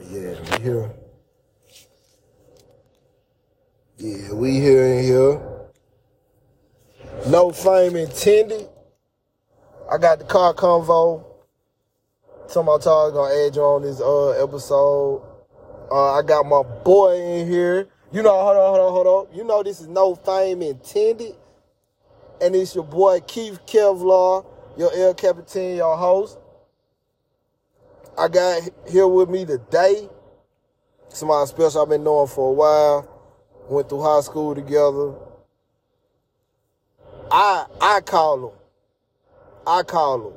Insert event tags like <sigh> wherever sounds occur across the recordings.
Yeah, we here. Yeah, we here in here. No fame intended. I got the car convo. Some of y'all gonna add you on this uh episode. Uh, I got my boy in here. You know, hold on, hold on, hold on. You know this is no fame intended. And it's your boy Keith Kevlar, your El Capitan, your host. I got here with me today. Somebody special I've been knowing for a while. Went through high school together. I I call him. I call him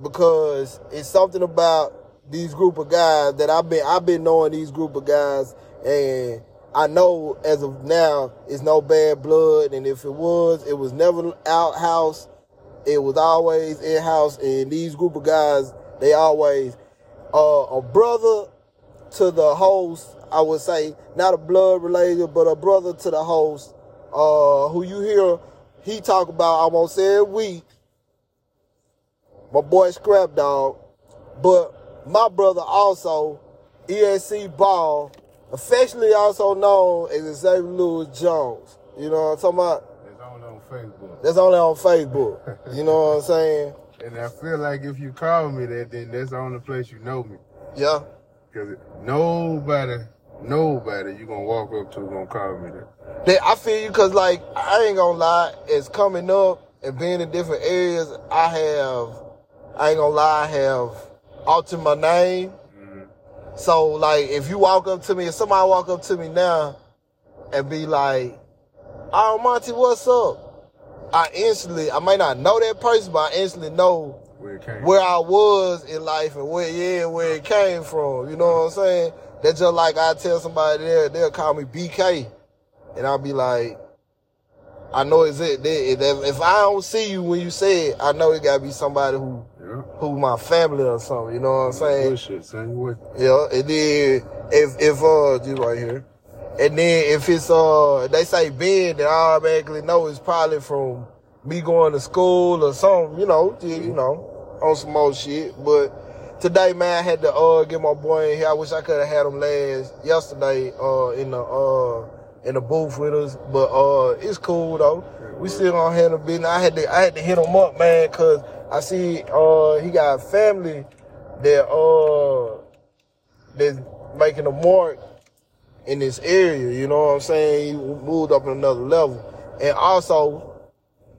because it's something about these group of guys that I've been I've been knowing these group of guys and I know as of now it's no bad blood and if it was it was never outhouse it was always in house and these group of guys they always uh, a brother to the host I would say not a blood related but a brother to the host uh, who you hear he talk about almost every week my boy Scrap Dog, but my brother also, ESC Ball, affectionately also known as Xavier Lewis Jones. You know what I'm talking about? It's only on Facebook. That's only on Facebook. You know what I'm saying? And I feel like if you call me that, then that's the only place you know me. Yeah. Cause nobody, nobody you gonna walk up to gonna call me that. That I feel you because like I ain't gonna lie, it's coming up and being in different areas, I have I ain't gonna lie, I have altered my name. Mm-hmm. So like if you walk up to me, if somebody walk up to me now and be like, Oh Monty, what's up? I instantly I might not know that person, but I instantly know Where where I was in life and where yeah, where it came from. You know what I'm saying? That's just like I tell somebody there, they'll call me BK. And I'll be like, I know it's it. If I don't see you when you say it, I know it gotta be somebody who Yeah. who my family or something. You know what I'm saying? Bullshit. You what? Yeah, and then if if uh just right here. And then if it's uh they say Ben, then I automatically know it's probably from me going to school or something, you know, you know, on some old shit. But today man I had to uh get my boy in here. I wish I could have had him last yesterday uh in the uh in the booth with us. But uh it's cool though. We still gonna handle business. I had to I had to hit him up, man, cause I see uh he got family that uh that's making a mark in this area, you know what I'm saying? He moved up another level. And also,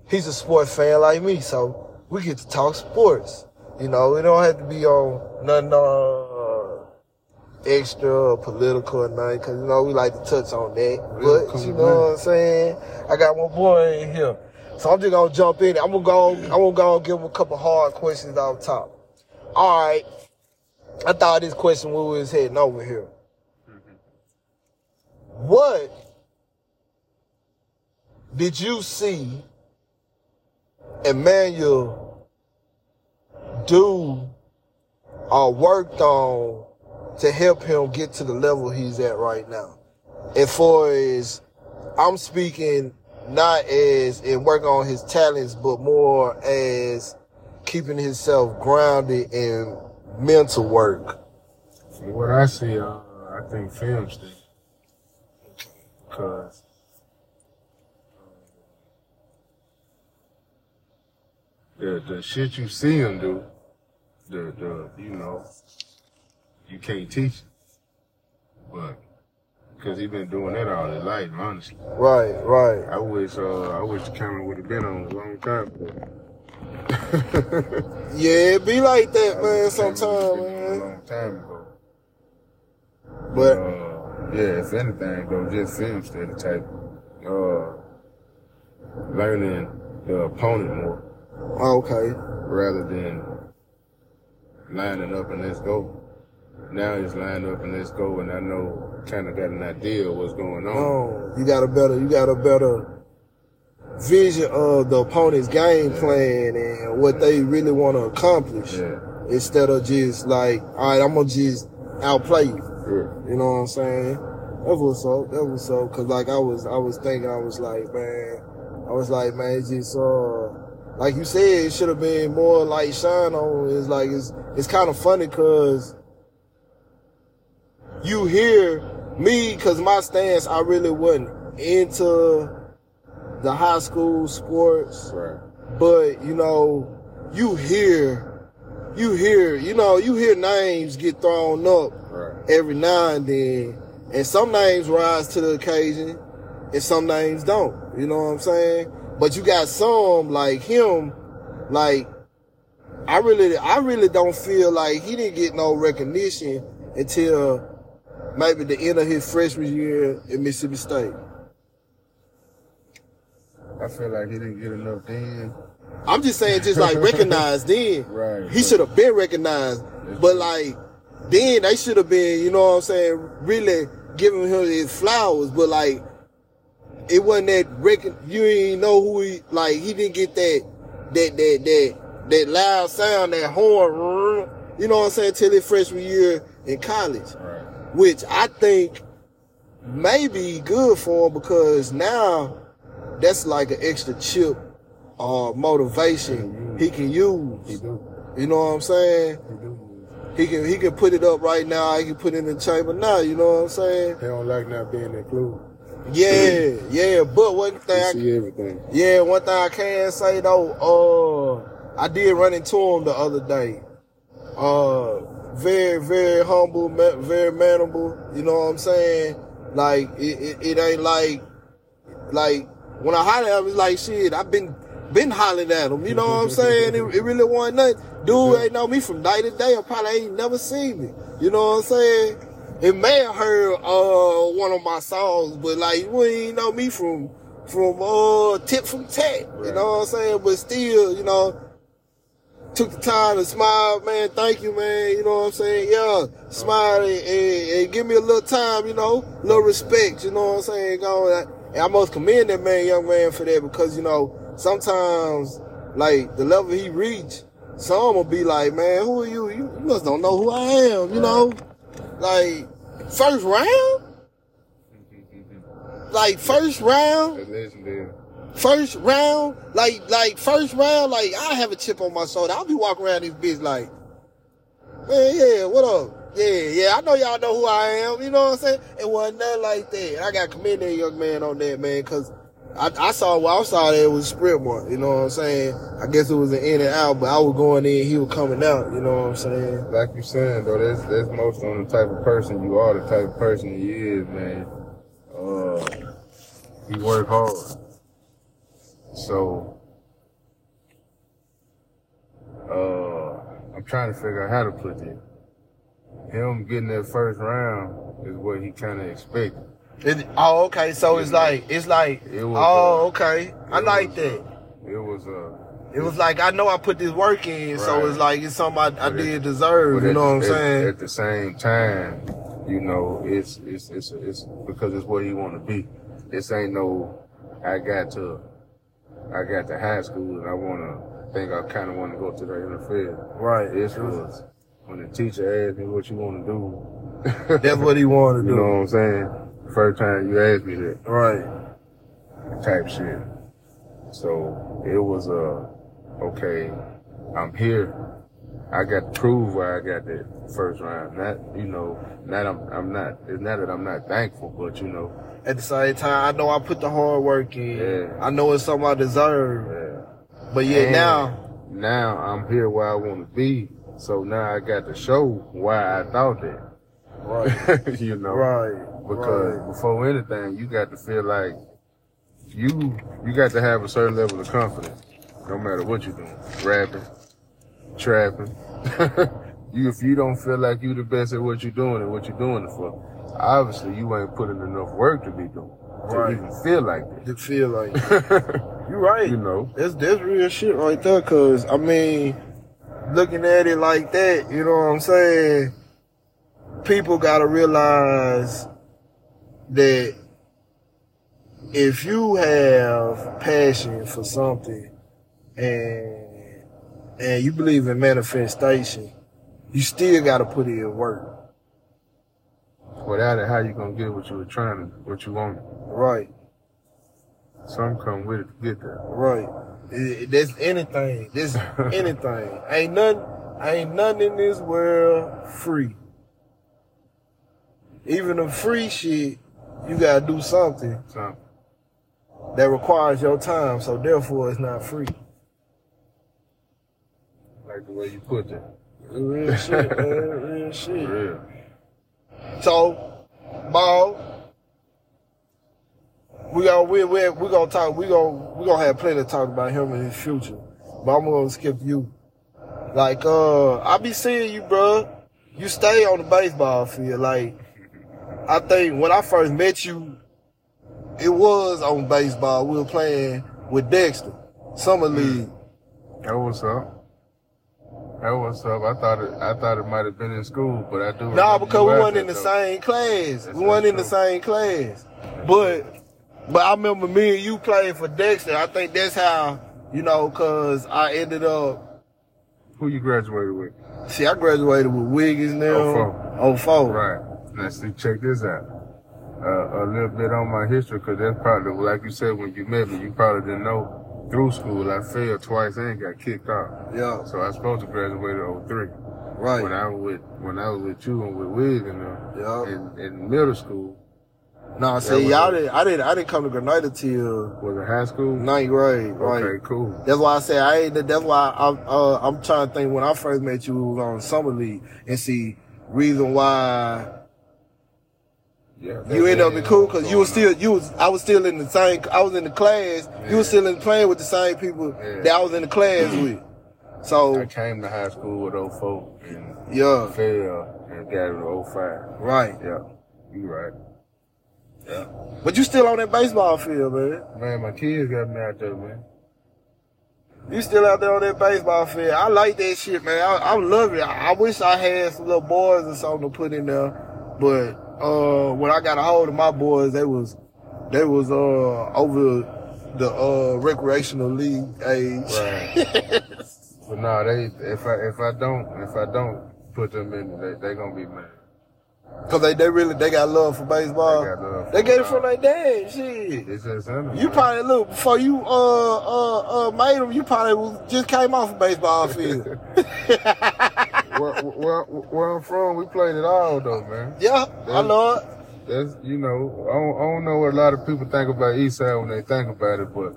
he's a sports fan like me, so we get to talk sports. You know, we don't have to be on nothing uh, extra or political or nothing, because, you know, we like to touch on that. Real But, you know man. what I'm saying? I got my boy in here. So I'm just gonna jump in. I'm gonna go, I'm gonna go give him a couple hard questions off top. All right. I thought this question we was heading over here. What did you see Emmanuel do or worked on to help him get to the level he's at right now? As far as I'm speaking not as in working on his talents, but more as keeping himself grounded in mental work. From what I see, uh, I think film. Cause the the shit you see him do, the the you know, you can't teach it. But because he been doing that all his life, honestly. Right, right. I wish uh I wish the camera would have been on a long time ago. <laughs> <laughs> Yeah, it be like that, I man, sometimes, on A man. long time ago. But Uh, yeah, if anything, though, just film study type. Uh, learning the opponent more okay. rather than lining up and let's go. Now it's line up and let's go, and I know kind of got an idea of what's going on. Oh, you got a better, you got a better vision of the opponent's game plan and what they really want to accomplish. Yeah, Instead of just like, all right, I'm gonna just outplay you. Yeah, You know what I'm saying? That was so. That was so. Cause like I was, I was thinking, I was like, man, I was like, man, it's just uh, like you said, it should have been more like shine on. It's like it's it's kind of funny cause you hear me, cause my stance, I really wasn't into the high school sports, Right. but you know, you hear, you hear, you know, you hear names get thrown up Right. every now and then, and some names rise to the occasion, and some names don't. You know what I'm saying? But you got some like him, like I really, I really don't feel like he didn't get no recognition until maybe the end of his freshman year at Mississippi State. I feel like he didn't get enough then. I'm just saying, just like recognized then. <laughs> Right. He should have been recognized, but like then they should have been, you know what I'm saying, really giving him his flowers. But like it wasn't that reckon. You didn't know who he like. He didn't get that that that that that loud sound, that horn. You know what I'm saying? Till his freshman year in college, Right. which I think may be good for him because now that's like an extra chip or motivation he can use. You know what I'm saying? He can he can put it up right now. He can put it in the chamber now. You know what I'm saying? He don't like not being included. Yeah, yeah. But one thing, I, see everything. yeah, one thing I can say though, uh, I did run into him the other day. Uh, very, very humble, ma- very manable. You know what I'm saying? Like it, it, it ain't like, like when I holler at him, it's like shit. I've been been hollering at him. You know what I'm saying? It, it really wasn't nothing. Dude ain't know me from day to day. Or probably ain't never seen me. You know what I'm saying? It may have heard uh one of my songs, but like you ain't know me from from uh tip from tech. You know what I'm saying? But still, you know, took the time to smile, man. Thank you, man. You know what I'm saying? Yeah, smile and, and, and give me a little time, you know, a little respect. You know what I'm saying? Go, and I must commend that man, young man, for that because you know sometimes like the level he reached, some will be like, man, who are you? You, must don't know who I am. You know, like first round, like first round. First round, like like first round, like I have a chip on my shoulder. I'll be walking around this bitch like, man, yeah, what up? Yeah, yeah, I know y'all know who I am. You know what I'm saying? It wasn't nothing like that. I got to commend that young man on that, man, because I, I saw what I saw there was Sprint Mart. You know what I'm saying? I guess it was an in and out, but I was going in, he was coming out. You know what I'm saying? Like you're saying though, that's that's most on the type of person you are, the type of person he is, man. Uh, he work hard. So, uh, I'm trying to figure out how to put it. Him getting that first round is what he kind of expected. It, oh, okay. So it's like it's like It was, oh, okay. I like that. It was uh, It was like I know I put this work in, so it's like it's something I, I did deserve. You know what I'm saying? At, at the same time, you know, it's it's it's it's because it's what he want to be. This ain't no. I got to, I got to high school and I want to think I kind of want to go to the NFL. right. This was when the teacher asked me what you want to do. That's what he wanted to <laughs> do. you know what I'm saying? First time you asked me that Right. type shit. So it was uh okay, I'm here. I got to prove why I got that first round. Not you know, not I'm I'm not it's not that I'm not thankful, but you know, At the same time, I know I put the hard work in. Yeah. I know it's something I deserve. yeah. But yeah, now, now I'm here where I wanna be. So now I got to show why I thought that. right, <laughs> you know. right, Because right. before anything, you got to feel like you you got to have a certain level of confidence, no matter what you're doing, rapping, trapping. <laughs> you if you don't feel like you the best at what you're doing and what you're doing it for, obviously you ain't putting enough work to be doing to Right. even feel like It feel like <laughs> you're right. you know, That's that's real shit right there. Cause I mean, looking at it like that, you know what I'm saying? People gotta realize that if you have passion for something and and you believe in manifestation, you still gotta put it in work. without it, how you gonna get what you were trying to, what you wanted? Right, Some come with it to get there. right. It, that's anything. This <laughs> anything. Ain't nothing. Ain't nothing in this world free. even the free shit, you gotta do something Something. that requires your time. So therefore, it's not free. Like the way you put it. Real shit, man. <laughs> Real shit. real. So, ball. We gonna we we we gonna talk. We gonna we gonna have plenty to talk about him in his future. But I'm gonna skip you. Like uh, I be seeing you, bro. You stay on the baseball field. Like I think when I first met you, it was on baseball. We were playing with Dexter, summer league. That was up. That was up. I thought it. I thought it might have been in school, but I do. Nah, because we wasn't in the though. same class. That's we wasn't in the same class. But but I remember me and you playing for Dexter. I think that's how, you know, cause I ended up Who you graduated with? see I graduated with Wiggins now. Oh, Oh four. Right. Now see, check this out. Uh, a little bit on my history, cause that's probably like you said when you met me. You probably didn't know. Through school, I failed twice and got kicked out. Yeah. So I was supposed to graduate in 03. Right. When I was with when I was with you and with Wiz and them Yeah. in, in middle school, Nah, see y'all didn't I didn't I didn't come to Grenada till was it high school? ninth grade. Right. Okay, cool. That's why I say I ain't. That's why I'm. Uh, I'm trying to think. When I first met you, we was on summer league, and see reason why Yeah. you end up being cool because you was still you was I was still in the same I was in the class you was still in playing with the same people Yeah. that I was in the class with. So I came to high school with 04 and yeah, failed and got it to 05. right. Yeah, you right. Yeah. But you still on that baseball field, man. Man, my kids got me out there, man. You still out there on that baseball field. I like that shit, man. I, I love it. I, I wish I had some little boys or something to put in there. But uh when I got a hold of my boys, they was they was uh over the uh recreational league age. Right. <laughs> but no, they if I if I don't if I don't put them in, they they gonna be mad. Cause they, they really they got love for baseball. They got love for They get it from their dad. Shit. It's just them. You man. probably look before you uh uh uh made them. You probably just came off a baseball field. <laughs> where, where, where I'm from, we played it all though, man. yeah, I know it. That's you know, I don't, I don't know what a lot of people think about East Side when they think about it, but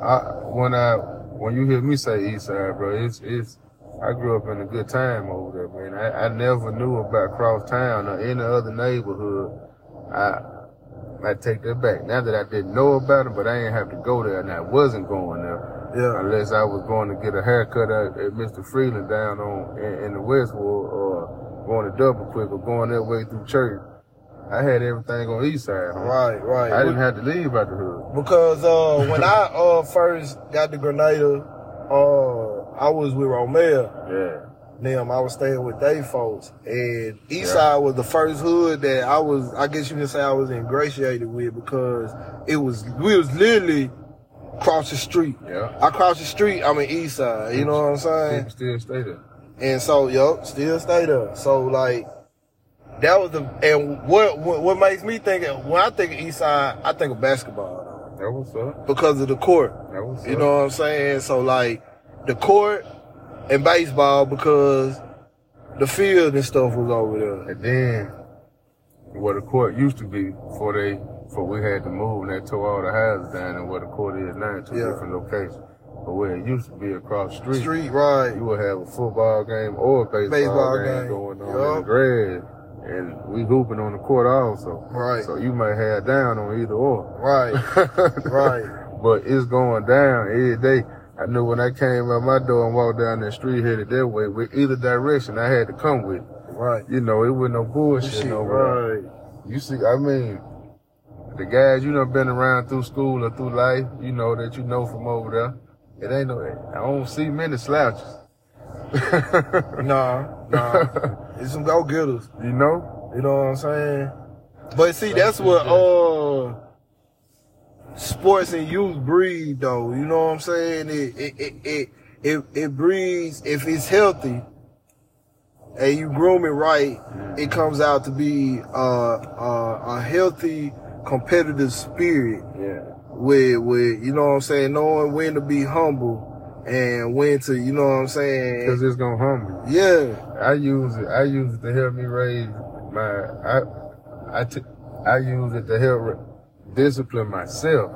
I when I when you hear me say East Side, bro, it's it's I grew up in a good time over there, man. I, I never knew about Cross Town or any other neighborhood. I I take that back. Now that I didn't know about it, but I didn't have to go there, and I wasn't going there Yeah, unless I was going to get a haircut at, at Mr. Freeland down on in, in the Westwood or going to Double Quick or going that way through church. I had everything on East Side. man. right, right. I didn't have to leave out the hood. because uh when I uh first got to Grenada, uh I was with Romeo. Yeah. Them, I was staying with they folks, and Yeah. East Side was the first hood that I was. I guess you can say I was ingratiated with because it was we was literally across the street. Yeah. I cross the street, I'm in East Side. You know what I'm saying? Still stay there. And so, yo, still stay there. So like, that was the and what what, what makes me think when I think of East Side, I think of basketball That was up. because of the court. That was You know what I'm saying? So like, the court and baseball because the field and stuff was over there. And then where the court used to be before they before we had to move and they tore all the houses down and where the court is now two Yeah. different locations. But where it used to be across the street, Street, right? you would have a football game or a baseball, Baseball game, game. going on in Yup. the grass. And we hooping on the court also. Right. So you might have down on either or. Right, <laughs> right. But it's going down every day. I knew when I came out my door and walked down that street headed that way with either direction I had to come with. Right. You know, it was no bullshit Shit, over there. right. You see, I mean, the guys you know been around through school or through life, you know that you know from over there. It ain't no, I don't see many slouches. <laughs> Nah, nah. <laughs> It's some go getters. you know? You know what I'm saying? But see, that's what uh sports and youth breed though. You know what I'm saying? It it it it it, it breeds if it's healthy and you groom it right, it comes out to be uh, uh, a healthy competitive spirit Yeah. with with you know what I'm saying, knowing when to be humble and when to you know what I'm saying? Cause it's gonna humble you. Yeah, I use it. I use it to help me raise my. I I t- I use it to help re- discipline myself.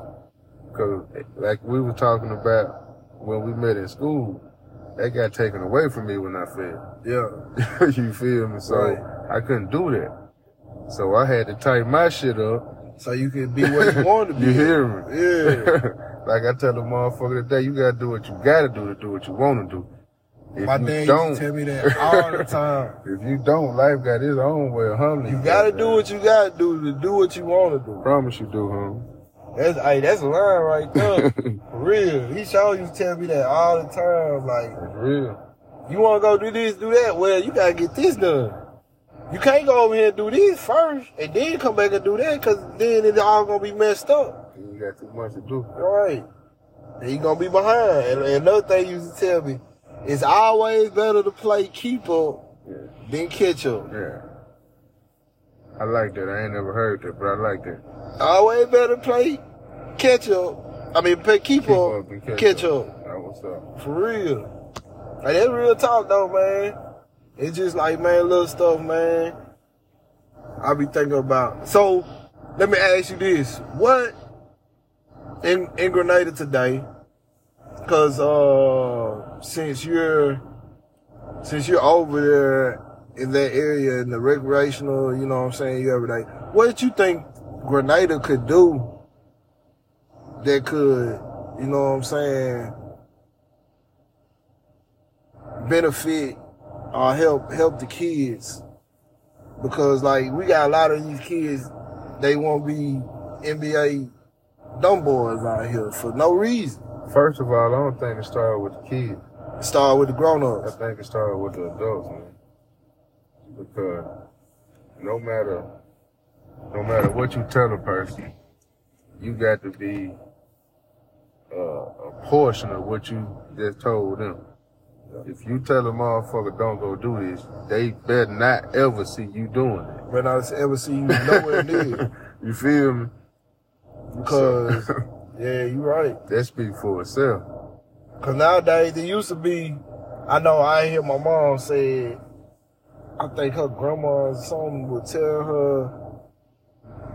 Cause like we were talking about when we met in school, that got taken away from me when I fell. Yeah. <laughs> you feel me? So Right. I couldn't do that. So I had to tighten my shit up. So you can be what you want to be. <laughs> You hear me? Yeah. <laughs> like I tell the motherfucker today, you gotta do what you gotta do to do what you wanna do. If My dad don't, used to tell me that <laughs> all the time. if you don't, life got its own way of humbling You gotta do what you gotta do to do what you wanna do. Promise you do, homie. That's hey, that's a line right there. For real. He sure used to tell me that all the time. Like, It's real. you wanna go do this, do that? Well, you gotta get this done. You can't go over here and do this first and then come back and do that because then it's all gonna be messed up. You got too much to do. Right. And you gonna be behind. And, and another thing you used to tell me, it's always better to play keep up Yeah. than catch up. Yeah. I like that. I ain't never heard that, but I like that. Always better play catch up. I mean, play keep, Keep up, up catch catch up. up. That what's up. For real. Like, that's real talk though, man. It's just like, man, little stuff, man. I be thinking about. So, let me ask you this. What in, in Grenada today, cause, uh, since you're, since you're over there in that area in the recreational, you know what I'm saying, you every day, what you think Grenada could do that could, you know what I'm saying, benefit or help help the kids because like we got a lot of these kids they won't be NBA dumb boys out here for no reason. First of all, I don't think it started with the kids. It started with the grown ups. I think it started with the adults, man. Because no matter no matter what you tell a person, you got to be uh, a portion of what you just told them. If you tell a motherfucker don't go do this, they better not ever see you doing it. When I ever see you nowhere near <laughs> You feel me? because So, <laughs> yeah, you right. that speak for itself. Cause nowadays it used to be, I know I hear my mom say, I think her grandma or something would tell her,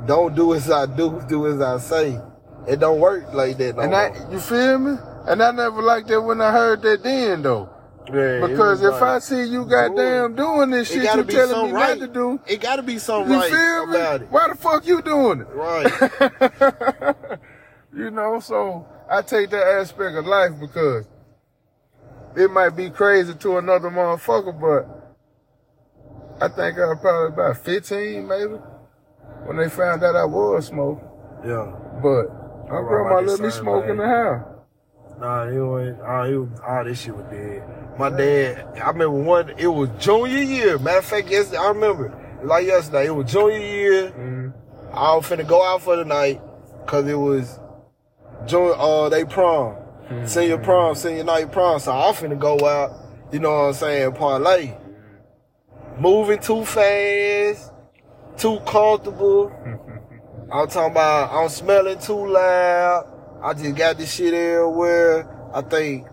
"Don't do as I do, do as I say." It don't work like that no And. I, you feel me? And I never liked that when I heard that then though. Yeah, Because if like- I see you goddamn doing this shit you be telling me something not to do, It got to be something you right feel me? about it. Why the fuck you doing it? Right. <laughs> you know, so I take that aspect of life because it might be crazy to another motherfucker, but I think I was probably about 15 maybe when they found out I was smoking. Yeah. But my Alright, grandma like the let me same smoke in the house. Nah, he went. Uh, he was, all this shit was dead. My dad. I remember one. It was junior year. Matter of fact, yesterday, I remember. Like yesterday. It was junior year. Mm, I was finna go out for the night because it was junior. Uh, they prom, senior prom, senior night prom. So I finna go out. You know what I'm saying? Parlay. Moving too fast, too comfortable. <laughs> I'm talking about I'm smelling too loud. I just got this shit everywhere. I think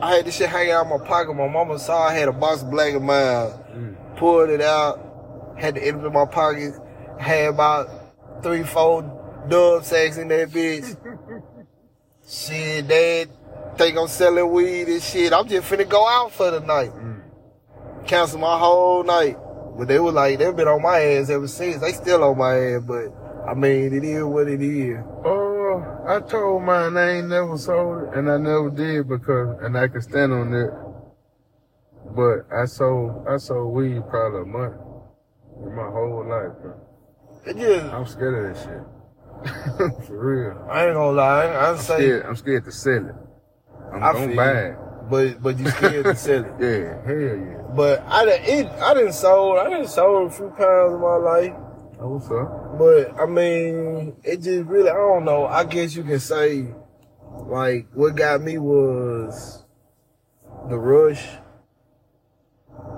I had this shit hanging out of my pocket. My mama saw I had a box of Black and Mild. mm. Pulled it out. Had to empty my pocket, Had about three, four dub sacks in that bitch. <laughs> shit, dad think I'm selling weed and shit. I'm just finna go out for the night. Cancel my whole night. But they were like, they've been on my ass ever since. They still on my ass, but I mean, it is what it is. Oh, I told mine I ain't never sold it, and I never did because, and I can stand on it. But I sold, I sold weed probably a month in my whole life, bro. It just, I'm scared of that shit. <laughs> For real. I ain't gonna lie. I I'm say, scared, I'm scared to sell it. I'm I gonna buy it. but but you scared to sell <laughs> it. Yeah, hell yeah. But I done, it, I didn't sold, I didn't sold a few pounds in my life. Oh, what's up? But I mean, it just really, I don't know. I guess you can say, like, what got me was the rush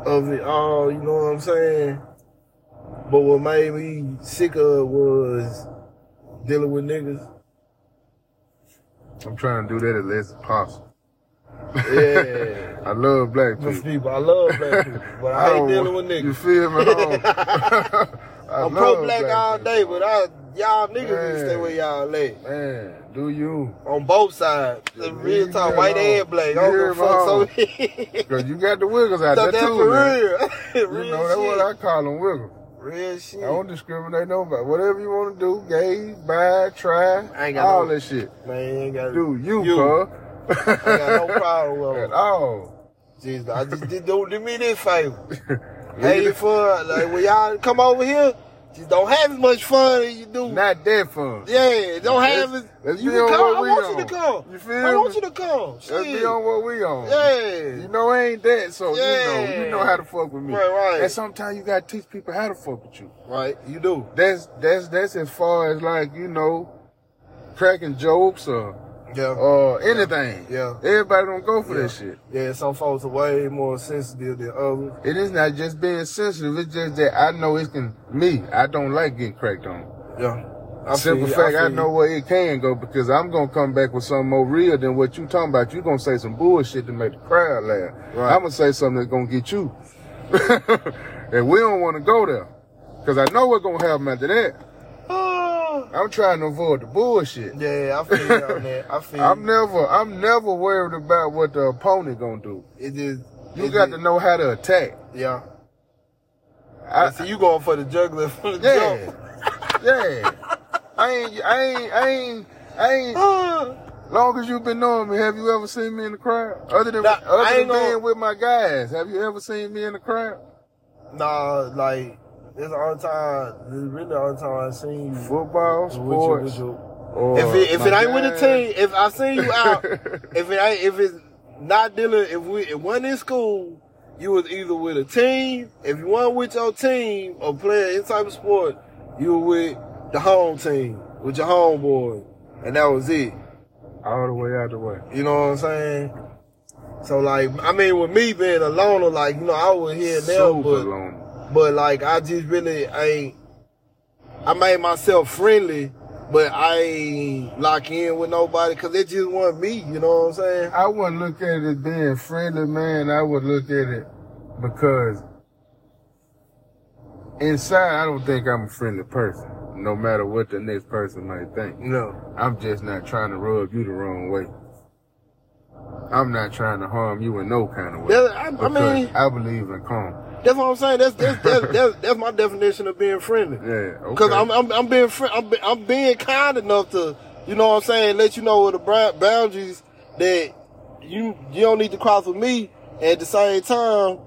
of it all. You know what I'm saying? But what made me sick of was dealing with niggas. I'm trying to do that as less as possible. Yeah, <laughs> I love black people. people. I love black people, but I <laughs> ain't don't dealing with niggas. You feel me? <laughs> I I'm pro black all people. day, but I y'all niggas need to stay Man. where y'all at. Man, do you? On both sides. The real talk, white and black. I don't give fuck. So <laughs> Cause you got the wiggles out there too, for man. real. <laughs> real You know, that's what. I call them wiggles. Real shit. I don't discriminate nobody. Whatever you want to do, gay, bi, try, I ain't got all no- that shit. Man, ain't got Do you, You. cuz. I got no problem with <laughs> At it. all. Jeez, I just did do do me this favor. hey, for like when y'all come over here, just don't have as much fun as you do. Not that fun. yeah, don't have Let's- as let's you be on come. what I we want on. you to come. You feel I want you to come. Let's be on what we on. Yeah. You know, ain't that, so you know, you know how to fuck with me. Right, right. And sometimes you gotta teach people how to fuck with you. Right, you do. That's that's that's as far as like, you know, cracking jokes or Yeah. or anything. Yeah. Everybody don't go for Yeah. that shit. Yeah, some folks are way more sensitive than others. It is not just being sensitive, it's just that I know it can me, I don't like getting cracked on. Yeah. I Simple you, fact, I, you. know where it can go because I'm gonna come back with something more real than what you talking about. You gonna say some bullshit to make the crowd laugh. Right. I'm gonna say something that's gonna get you. <laughs> and we don't want to go there because I know what's gonna happen after that. Ah. I'm trying to avoid the bullshit. Yeah, I feel you on that. I feel I'm never, I'm never worried about what the opponent gonna do. It just You it got just- to know how to attack. Yeah. I, I see you going for the juggler from the yeah, jump. <laughs> yeah. I ain't, I ain't, I ain't, I ain't. <sighs> Long as you've been knowing me, have you ever seen me in the crowd? Other than Nah, other than being with my guys, have you ever seen me in the crowd? Nah, like this the only time, this is really the only time I seen you. Football, with you- sports. with you. or If it if it ain't with a team, if I seen you out, <laughs> if it ain't if it's not dealing, if we it wasn't in school, you was either with a team. If you weren't with your team or playing any type of sport, you were with the home team, with your homeboy, and that was it. all the way out the way. You know what I'm saying? So like, I mean, with me being a loner, like you know, I was here and there, Super but lonely. But like I just really ain't. I made myself friendly, but I ain't lock in with nobody because it just wasn't me. You know what I'm saying? I wouldn't look at it as being friendly, man. I would look at it because inside, I don't think I'm a friendly person, no matter what the next person might think. No. I'm just not trying to rub you the wrong way. I'm not trying to harm you in no kind of way. That- I- I mean- I believe in calm. That's what I'm saying. That's that's that's, <laughs> that's, that's my definition of being friendly. Yeah, okay. Because I'm, I'm I'm being fri- I'm, be- I'm being kind enough to you know what I'm saying let you know what the boundaries that you you don't need to cross with me. At the same time,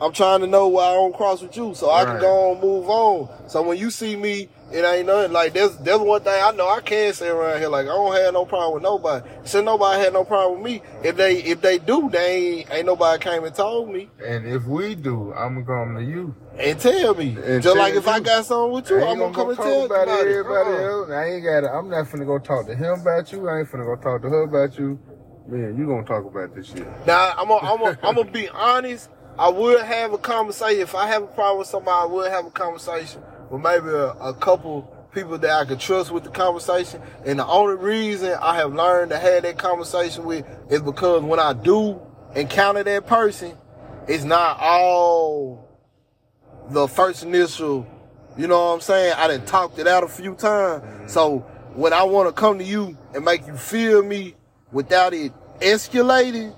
I'm trying to know why I don't cross with you, so I can Right. go on move on. So when you see me, it ain't nothing like that's that's one thing I know I can't say around here. Like I don't have no problem with nobody. Since nobody had no problem with me, if they if they do, they ain't ain't nobody came and told me and if we do, I'm gonna come to you. and tell me. And Just like if I got something with you, I'm ain't gonna come and tell about everybody Uh-uh. else. I ain't got. to I'm not finna go talk to him about you. I ain't finna go talk to her about you. Man, you gonna talk about this shit? Now I'm gonna I'm gonna <laughs> I'm gonna be honest. I would have a conversation if I have a problem with somebody. I would have a conversation with maybe a, a couple people that I could trust with the conversation. And the only reason I have learned to have that conversation with is because when I do encounter that person, it's not all the first initial. You know what I'm saying? I done talked it out a few times. Mm-hmm. So when I want to come to you and make you feel me without it escalating,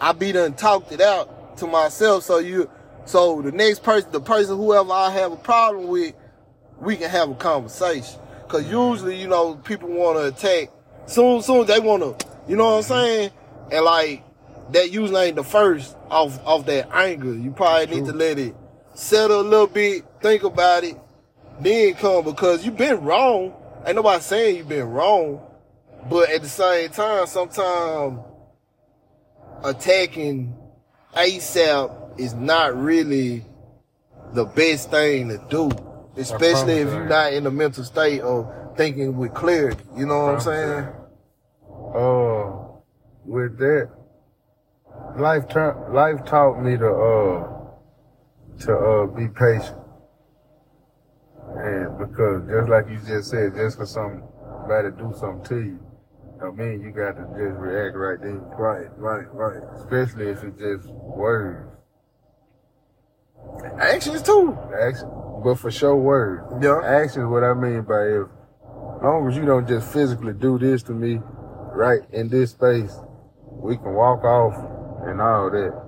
I be done talked it out to myself. So you, so the next person, the person whoever I have a problem with, we can have a conversation. Cause usually, you know, people want to attack. Soon, soon they want to, you know what I'm mm-hmm. saying? And like that usually ain't the first off off that anger. You probably need to let it settle a little bit, think about it, then come because you've been wrong. Ain't nobody saying you've been wrong, but at the same time, sometimes attacking ASAP is not really the best thing to do, especially if you're not in the mental state of thinking with clarity. You know what I'm saying? Uh, with that, life ta- life taught me to uh to uh be patient, and because just like you just said, just for somebody to do something to you, I mean, you got to just react right then. Right, right, right. Especially if it's just words. Actions too. Action, but for sure words. Yeah. Actions, what I mean by if, as long as you don't just physically do this to me, right in this space, we can walk off and all that.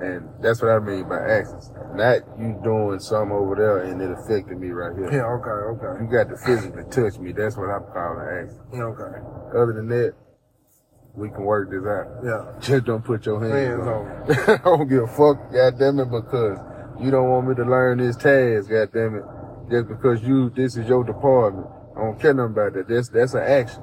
And that's what I mean by actions. Not you doing something over there and it affected me right here. Yeah, okay, okay. You got to physically touch me. That's what I'm calling action. Yeah, okay. Other than that, we can work this out. Yeah. Just don't put your hands, Hands on. me. <laughs> I don't give a fuck, goddamn it, because you don't want me to learn this task, goddamn it. Just because you, this is your department. I don't care nothing about that. That's that's an action.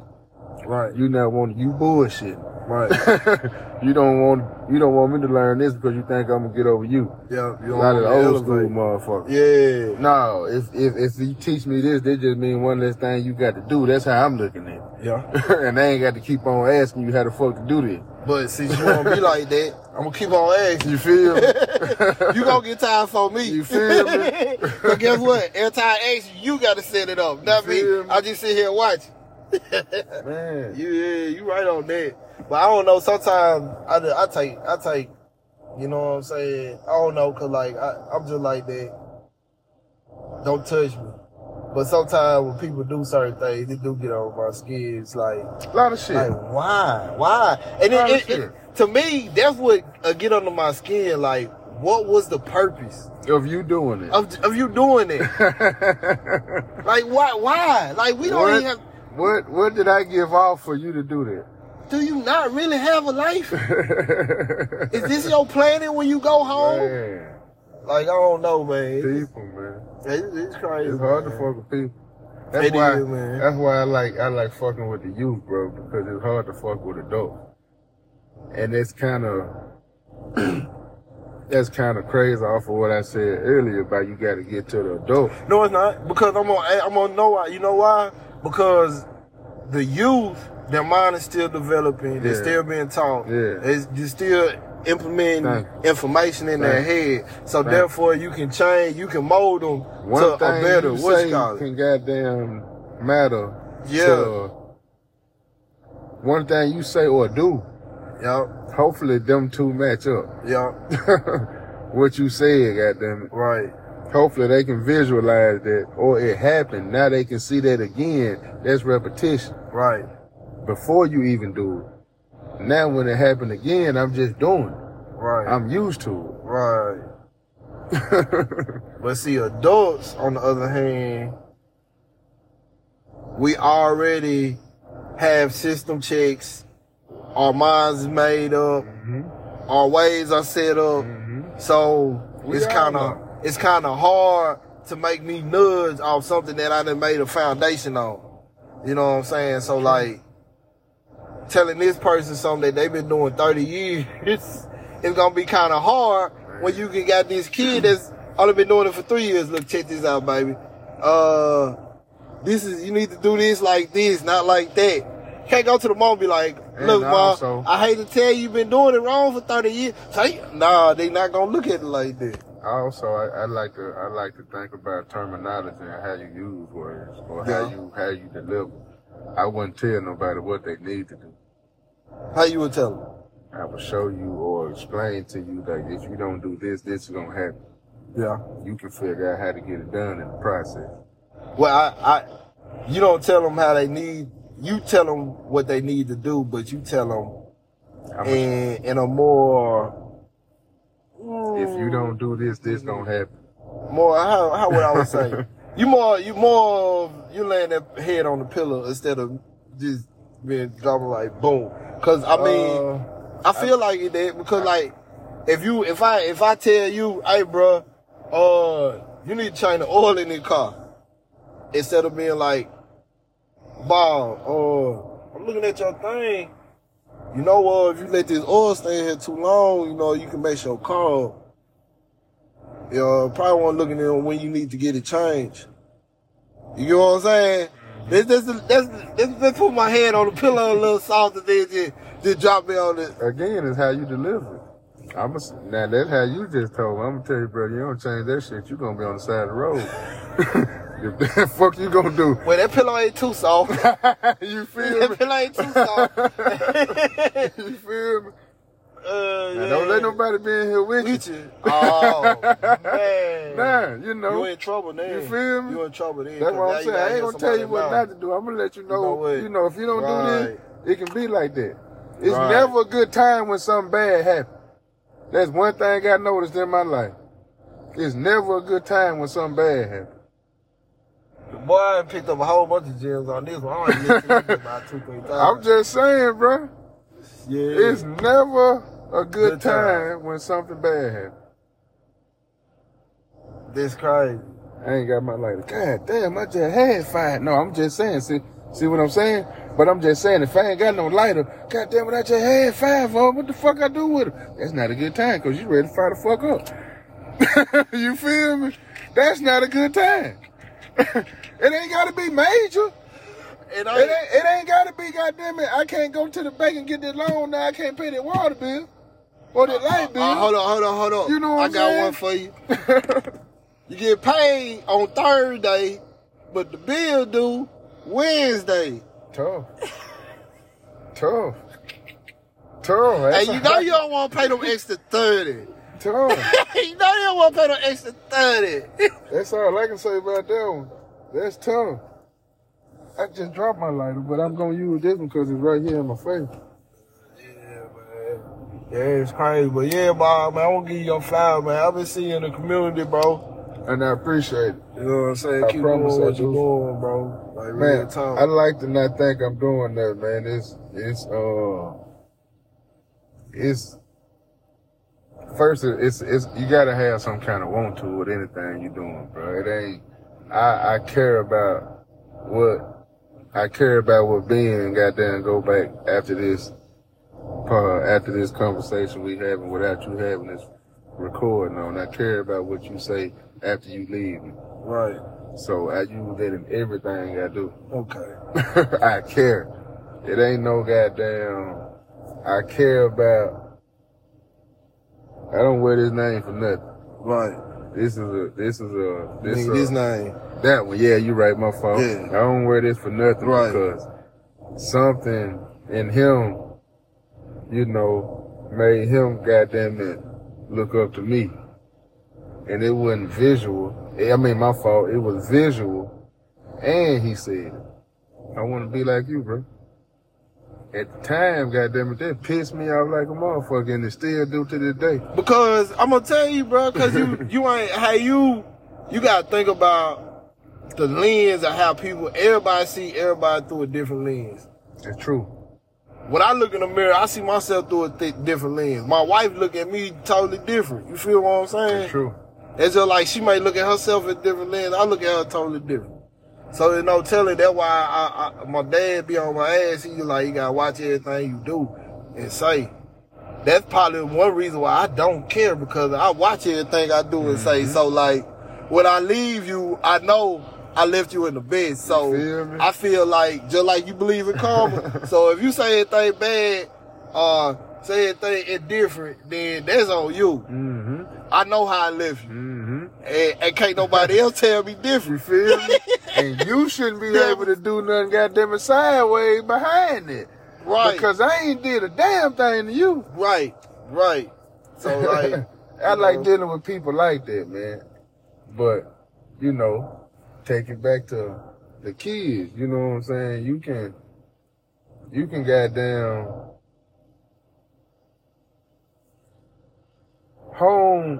Right. You not want you bullshit. Right. <laughs> you don't want you don't want me to learn this because you think I'm gonna get over you. yeah. You A lot of the wanna old school elevate. motherfuckers. Yeah. No, if if if you teach me this, that just mean one less thing you got to do. That's how I'm looking at it. Yeah. <laughs> and I ain't got to keep on asking you how the fuck to do this. But since you want to be like that, I'm gonna keep on asking. You feel me? <laughs> you gonna get tired for me. You feel me? Cause guess what? Every time I ask you, you gotta set it up. Not me. me? I just sit here and watch. Man. You yeah, you right on that. But I don't know. Sometimes I, I take I take. You know what I'm saying? I don't know, cause like I, I'm just like that. Don't touch me. But sometimes when people do certain things, they do get on my skin. It's like, A lot of shit. like why, why? And it, it, it, to me, that's what uh, get under my skin. Like, what was the purpose of you doing it. of of you doing it? <laughs> like, why? Why? Like, we don't what, even have. what what did I give off for you to do Do you not really have a life? <laughs> Is this your planning when you go home? Man, Like, I don't know, man. people, man. It's, it's crazy. It's hard to fuck with people. That's It why. is, man. That's why I like I like fucking with the youth, bro, because it's hard to fuck with adults. And it's kind of <clears throat> that's kind of crazy off of what I said earlier about you got to get to the adult. No, it's not because I'm on. I'm on. Know why? You know why? Because the youth, their mind is still developing. They're still being taught. Yeah. It's they're still implementing information in their head. So Thank therefore, you can change. You can mold them One to a thing better. you What's say called? can goddamn matter. Yeah. one thing you say or do, Yup. hopefully them two match up. Yup. <laughs> what you said, goddamn it. Right. Hopefully they can visualize that or it happened. Now they can see that again. That's repetition. Right. Before you even do it. Now when it happened again, I'm just doing it. Right. I'm used to it. right. <laughs> But see, adults, on the other hand, we already have system checks. Our minds is made up. Mm-hmm. Our ways are set up. Mm-hmm. So We it's kind of it's kind of hard to make me nudge off something that I done made a foundation on. You know what I'm saying? So like telling this person something that they've been doing 30 years, <laughs> it's gonna be kind of hard when you can got this kid that's only been doing it for three years. Look, check this out, baby. Uh, this is you need to do this like this, not like that. Can't go to the mom and be like, look, mom, I hate to tell you, you've been doing it wrong for 30 years. Say, nah, they not gonna look at it like that. also, I, I like to I like to think about terminology and how you use words or how you how you deliver. I wouldn't tell nobody what they need to do. How you would tell them? I will show you or explain to you that if you don't do this, this is gonna happen. Yeah. You can figure out how to get it done in the process. Well, I, I, you don't tell them how they need. You tell them what they need to do, but you tell them I'm a- in in a more. if you don't do this, this mm. gonna happen. more how how would I would say <laughs> you more you more you laying that head on the pillow instead of just being dropping like boom. Cause I mean Uh, I feel like it did because like if you if I if I tell you hey bro, uh you need to change the oil in your car instead of being like Bob, uh I'm looking at your thing. You know what? if you let this oil stay in here too long, you know, you can mess your car up. You know, probably want looking at when you need to get it changed. You get what I'm saying? Let's, let's, let's, let's, let's put my head on the pillow a little softer than just, just drop me on it. again, it's how you deliver it. I'm a, now that's how you just told me. I'm gonna tell you, bro, you don't change that shit, you're gonna be on the side of the road. <laughs> If the fuck you gonna do? Well, that pillow ain't too soft. <laughs> you feel that me? pillow ain't too soft. <laughs> you feel me? Uh, Now, yeah. don't let nobody be in here with you. With you. Oh, man. You know. You in trouble then. You feel me? You in trouble then. That's what I'm saying. I ain't gonna tell you what not to do. I'm gonna let you know. know? You know, if you don't do this, it can be like that. It's Right. never a good time when something bad happens. That's one thing I noticed in my life. It's never a good time when something bad happens. Boy, I picked up a whole bunch of gems on this one. I only listened to this about two, three times. I'm just saying, bro. yeah. It's never a good, Good time. time when something bad happens. This crazy. I ain't got my lighter. God damn, I just had five. No, I'm just saying. See, see what I'm saying? But I'm just saying, if I ain't got no lighter, God damn it, I just had five of 'em. What the fuck I do with it? That's not a good time because you ready to fire the fuck up. <laughs> you feel me? That's not a good time. <laughs> it ain't got to be major. And It ain't, it ain't got to be, goddamn it. I can't go to the bank and get that loan now. I can't pay that water bill or that light bill. Uh, hold on, hold on, hold on. You know what I I'm got saying? one for you. <laughs> You get paid on Thursday, but the bill due Wednesday. Tough. Tough. Tough. That's And you know you don't want to pay them extra 30. tough. <laughs> you know you don't want to pay them extra 30. That's all I can say about that one. That's tough. I just dropped my lighter, but I'm gonna use this one because it's right here in my face. Yeah, man. Yeah, it's crazy. But yeah, Bob, man, I want to give you your flower, man. I've been seeing you in the community, bro. And I appreciate it. You know what I'm saying? I Keep doing promise I what you're doing, bro. Like, Man. I like to not think I'm doing that, man. It's it's uh it's first it's it's you gotta have some kind of want to with anything you're doing, bro. It ain't I I care about what I care about what being goddamn go back after this uh, after this conversation we having without you having this recording on. I care about what you say after you leave me. right. So I use that in everything I do. Okay. <laughs> I care. It ain't no goddamn. I care about. I don't wear this name for nothing. Right. This is a. This is a. This, Nigga, a, this name. that one. Yeah, you right. My fault. Yeah. I don't wear this for nothing Right. because something in him, you know, made him goddamn it look up to me, and it wasn't visual. I mean, my fault. It was visual, and he said, "I want to be like you, bro." At the time, goddamn it, that pissed me off like a motherfucker, and it still do to this day. Because I'm gonna tell you, bro, because you <laughs> you ain't how you you gotta think about the lens of how people everybody see everybody through a different lens. That's true. When I look in the mirror, I see myself through a th- different lens. My wife look at me totally different. You feel what I'm saying? It's true. It's just like she might look at herself at different lens. I look at her totally different. So there's no telling. That's why I, I, my dad be on my ass. He like, you gotta watch everything you do and say. That's probably one reason why I don't care because I watch everything I do and say. Mm-hmm. So like, when I leave you, I know I left you in the bed. So feel? I feel like just like you believe in karma. <laughs> so if you say anything bad, uh, say anything indifferent, then that's on you. Mm-hmm. I know how I left you. Mm-hmm. And, and can't nobody else tell me You different. feel me? <laughs> and you shouldn't be able to do nothing goddamn sideways behind it. Right. Because I ain't did a damn thing to you. right, right. So like, <laughs> I you like know. dealing with people like that, man. But, you know, take it back to the kids, you know what I'm saying? You can, you can goddamn home,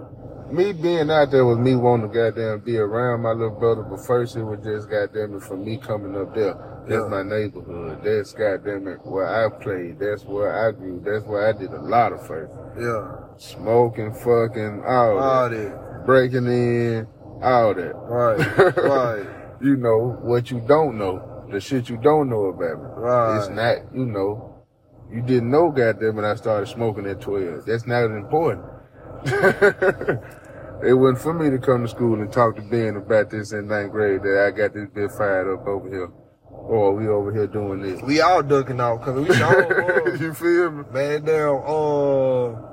me being out there was me wanting to goddamn be around my little brother, but first it was just goddamn it for me coming up there. That's Yeah. my neighborhood. That's goddamn it where I played. That's where I grew. That's where I did a lot of first. yeah, Smoking, fucking, all all that. Breaking in, all that. Right, right. <laughs> You know, what you don't know, the shit you don't know about me. Right. It's not, you know, you didn't know goddamn it I started smoking at 12. That's not important. <laughs> it wasn't for me to come to school and talk to Ben about this in ninth grade that I got this bit fired up over here. Or we over here doing this. We all ducking out because we <laughs> all. you feel me? Man, damn, uh,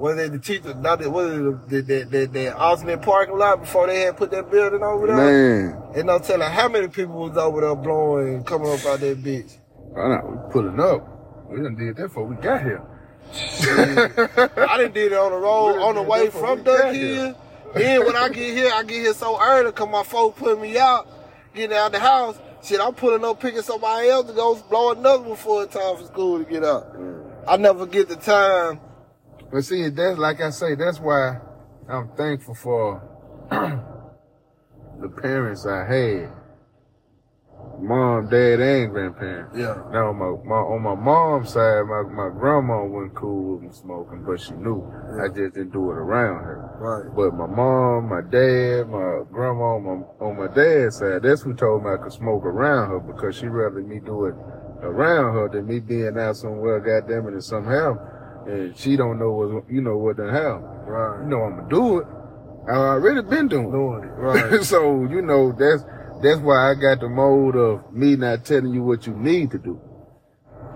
Was it the teacher? Not the, was it the, the, the, the parking lot before they had put that building over there? Man, And no telling how many people was over there blowing and coming up out that bitch. I know, we pulling up. We done did that before we got here. I done did it on the road on the way did that before from Duck here. Hill. Then when I get here, I get here so early because my folks put me out, getting out the house. Shit, I'm pulling up, picking somebody else to go blow another one before it's time for school to get out. Mm. I never get the time. But see, that's like I say, that's why I'm thankful for <clears throat> the parents I had. Mom, dad, and grandparents. Yeah. Now on my, my on my mom's side, my, my grandma wasn't cool with me smoking, but she knew. I just didn't do it around her. Right. But my mom, my dad, my grandma on my, on my dad's side, that's who told me I could smoke around her because she rather me do it around her than me being out somewhere, goddamn it, and somehow, and she don't know what, you know, what the hell. Right. You know I'm gonna do it. I already been doing it. Doing it. Right. <laughs> so, you know, that's, that's why I got the mode of me not telling you what you need to do.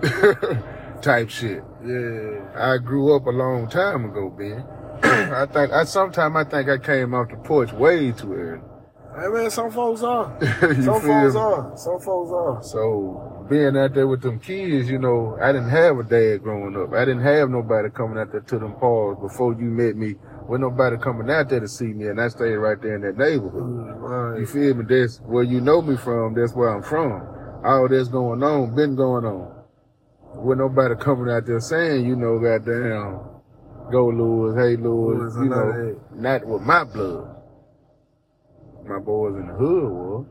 <laughs> Type shit. yeah. I grew up a long time ago, Ben. <clears throat> I think I sometimes I think I came off the porch way too early. Hey man, some folks are. <laughs> Some folks me? are. Some folks are. So being out there with them kids, you know, I didn't have a dad growing up. I didn't have nobody coming out there to them parks before you met me. With nobody coming out there to see me, and I stayed right there in that neighborhood. You feel me? That's where you know me from. That's where I'm from. All that's going on, been going on. With nobody coming out there saying, you know, goddamn, go Lewis, hey Lewis, you know know, not with my blood. My boys in the hood was.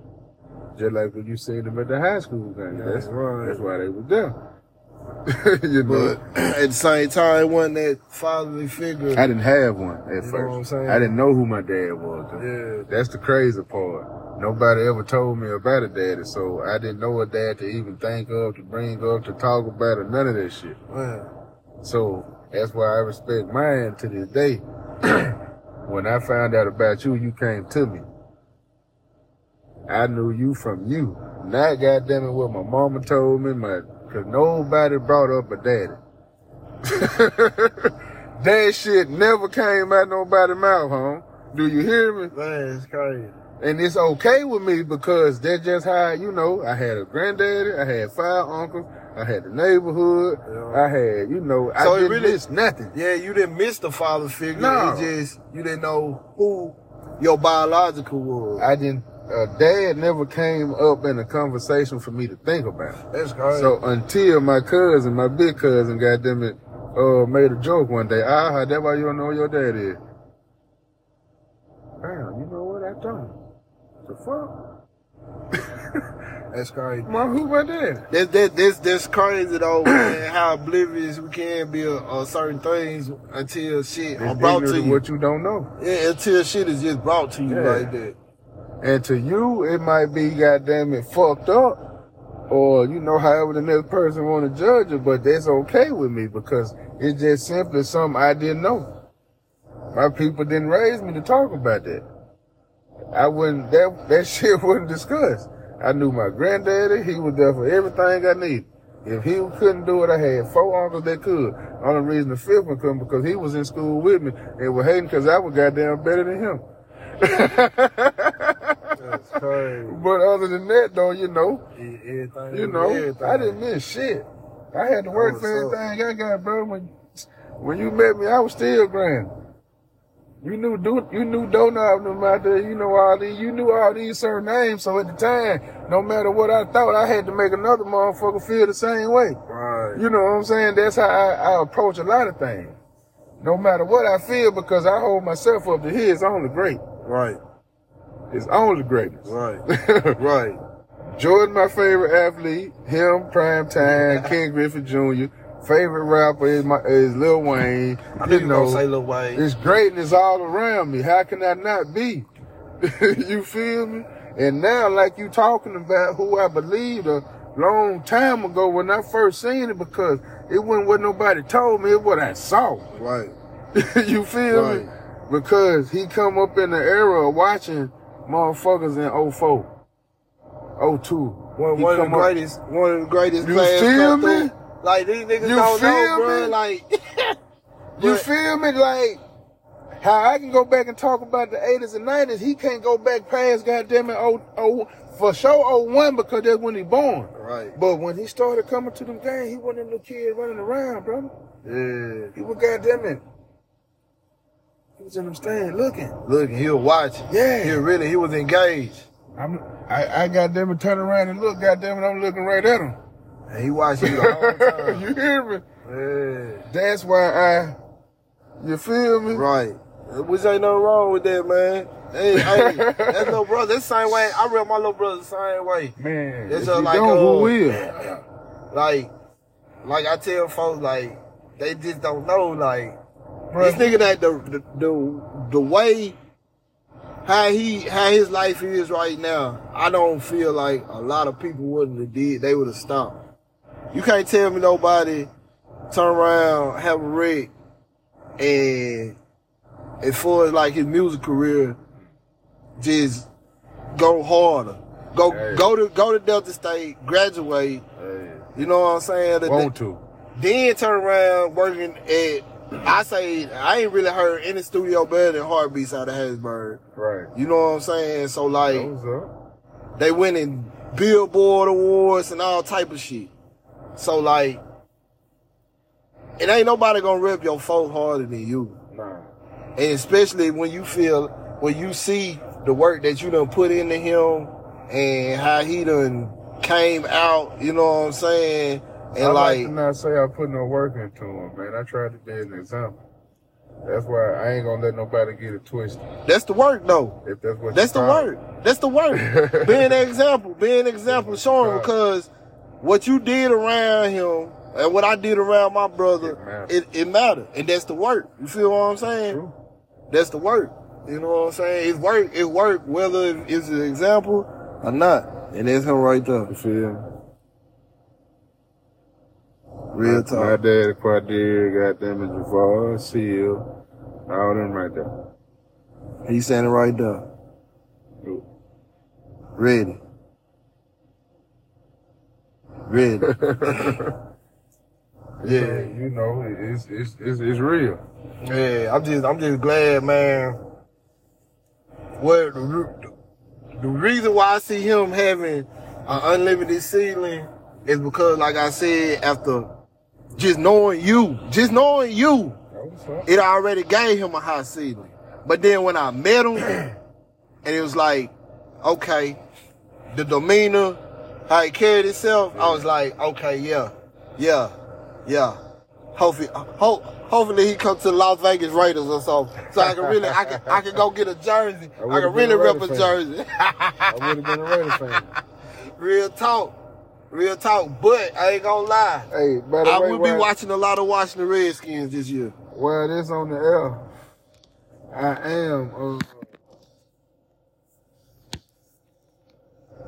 Just like when you seen them at the high school game. That's That's right. That's why they was there. <laughs> you know, But at the same time, it wasn't that fatherly figure. I didn't have one at You know first. what I'm saying? I didn't know who my dad was. though. yeah. That's the crazy part. Nobody ever told me about a daddy, so I didn't know a dad to even think of, to bring up, to talk about, or none of that shit. Man. So that's why I respect mine to this day. <clears throat> when I found out about you, you came to me. I knew you from you. Not goddamn it what my mama told me, my cause nobody brought up a daddy. <laughs> that shit never came out nobody's mouth, home. Do you hear me? Man, it's crazy. And it's okay with me because that's just how, you know, I had a granddaddy, I had five uncles, I had the neighborhood, Yeah. I had, you know, So I didn't really- miss nothing. Yeah, you didn't miss the father figure. No. It just you didn't know who your biological was. I didn't, uh, dad never came up in a conversation for me to think about. That's crazy. So until my cousin, my big cousin, goddamn it, uh, made a joke one day, ah, that's why you don't know who your dad is. Damn, you know what I don't. The fuck? <laughs> That's crazy. My, who my dad? That's that that's that's crazy though, man. <coughs> How oblivious we can be of, of certain things until shit are brought to you. what you don't know. Yeah, until shit is just brought to you Yeah. like that. And to you, it might be goddamn it fucked up, or you know, however the next person want to judge it. But that's okay with me because it's just simply something I didn't know. My people didn't raise me to talk about that. I wouldn't. That that <laughs> shit wasn't discussed. I knew my granddaddy. He was there for everything I needed. If he couldn't do it, I had four uncles that could. Only reason the fifth one couldn't because he was in school with me and was hating because I was goddamn better than him. That's <laughs> crazy. But other than that, though, you know, Everything. you know, everything. I didn't miss shit. I had to work for everything I got, bro. When when you met me, I was still grand. You knew do you knew them out there. You know all these. You knew all these certain names. So at the time, no matter what I thought, I had to make another motherfucker feel the same way. Right. You know what I'm saying? That's how I, I approach a lot of things. No matter what I feel, because I hold myself up to his only great. Right. It's only greatness. Right. <laughs> right. Jordan, my favorite athlete. Him, Prime Time, <laughs> Ken Griffey Jr. Favorite rapper is my is Lil Wayne. I knew you know, say Lil Wayne. it's greatness all around me. How can I not be? <laughs> you feel me? And now, like you talking about who I believed a long time ago when I first seen it, because it wasn't what nobody told me, it what I saw. Right. you feel me? Because he come up in the era of watching motherfuckers in 04, 02. One, one of the come up- greatest, one of the greatest You players feel me? through. Like these niggas You don't know, feel bro. me? Like <laughs> You feel me? Like how I can go back and talk about the 80s and 90s, he can't go back past goddamn it oh, oh, for sure 01 because that's when he born. Right. But when he started coming to them games, he wasn't a little kid running around, brother. Yeah. He was goddamn it. He was in them stands looking. Look, he'll watch. Yeah. He really, he was engaged. I'm, I, I goddamn it turn around and look, goddamn it, I'm looking right at him. And he watched you the whole <laughs> time. you hear me? yeah. That's why I, you feel me? Right. Which ain't nothing wrong with that, man. Hey, hey, that's no brother. That's the same way. I read my little brother the same way. Man, It's if just you like, don't, uh, who will? Like, like I tell folks, like, they just don't know, like, Bruh. this nigga that the, the, the, the way how he, how his life is right now, I don't feel like a lot of people wouldn't have did, they would have stopped. You can't tell me nobody turn around, have a wreck, and as far as like his music career, just go harder. Go Hey. go to go to Delta State, graduate. Hey, You know what I'm saying? Want to. then turn around working at. I say I ain't really heard any studio better than Heartbeats out of Hattiesburg. Right. You know what I'm saying? So like they winning Billboard awards and all type of shit. So like it ain't nobody gonna rip your folk harder than you. Nah. And especially when you feel when you see the work that you done put into him and how he done came out, you know what I'm saying? And I like, like to not say I put no work into him, man. I tried to be an example. That's why I ain't gonna let nobody get it twisted. that's the work though. If that's what That's the it. work. That's the work. <laughs> being an example, being an example, showing because what you did around him and what I did around my It brother, matter. it, it mattered. And that's the work. You feel what I'm saying? True. That's the work. You know what I'm saying? It's work, it work, whether it's an example or not. And that's him right there. You feel me? Real time. My talk. dad, Quadir, goddamn it, Javar, Seal, all them right there. He's standing right there. Ready. Ready. <laughs> <laughs> Yeah, you know, it's it's it's, it's real. Yeah, I'm just I'm just glad, man. Well, the, the reason why I see him having an unlimited ceiling is because, like I said, after just knowing you, just knowing you, That was up. it already gave him a high ceiling. But then when I met him, <clears throat> and it was like, okay, the demeanor, how he carried himself, I was like, okay, yeah, yeah, yeah. Hopefully, uh, ho- hopefully he comes to the Las Vegas Raiders or something, so I can really, I can, I can go get a jersey. I I, can really a rep a fan. jersey. I would have been a Raider fan. <laughs> Real talk, real talk. But I ain't gonna lie, Hey, by the I way, will be watching a lot of Washington Redskins this year. Well, this on the air, I am. Uh,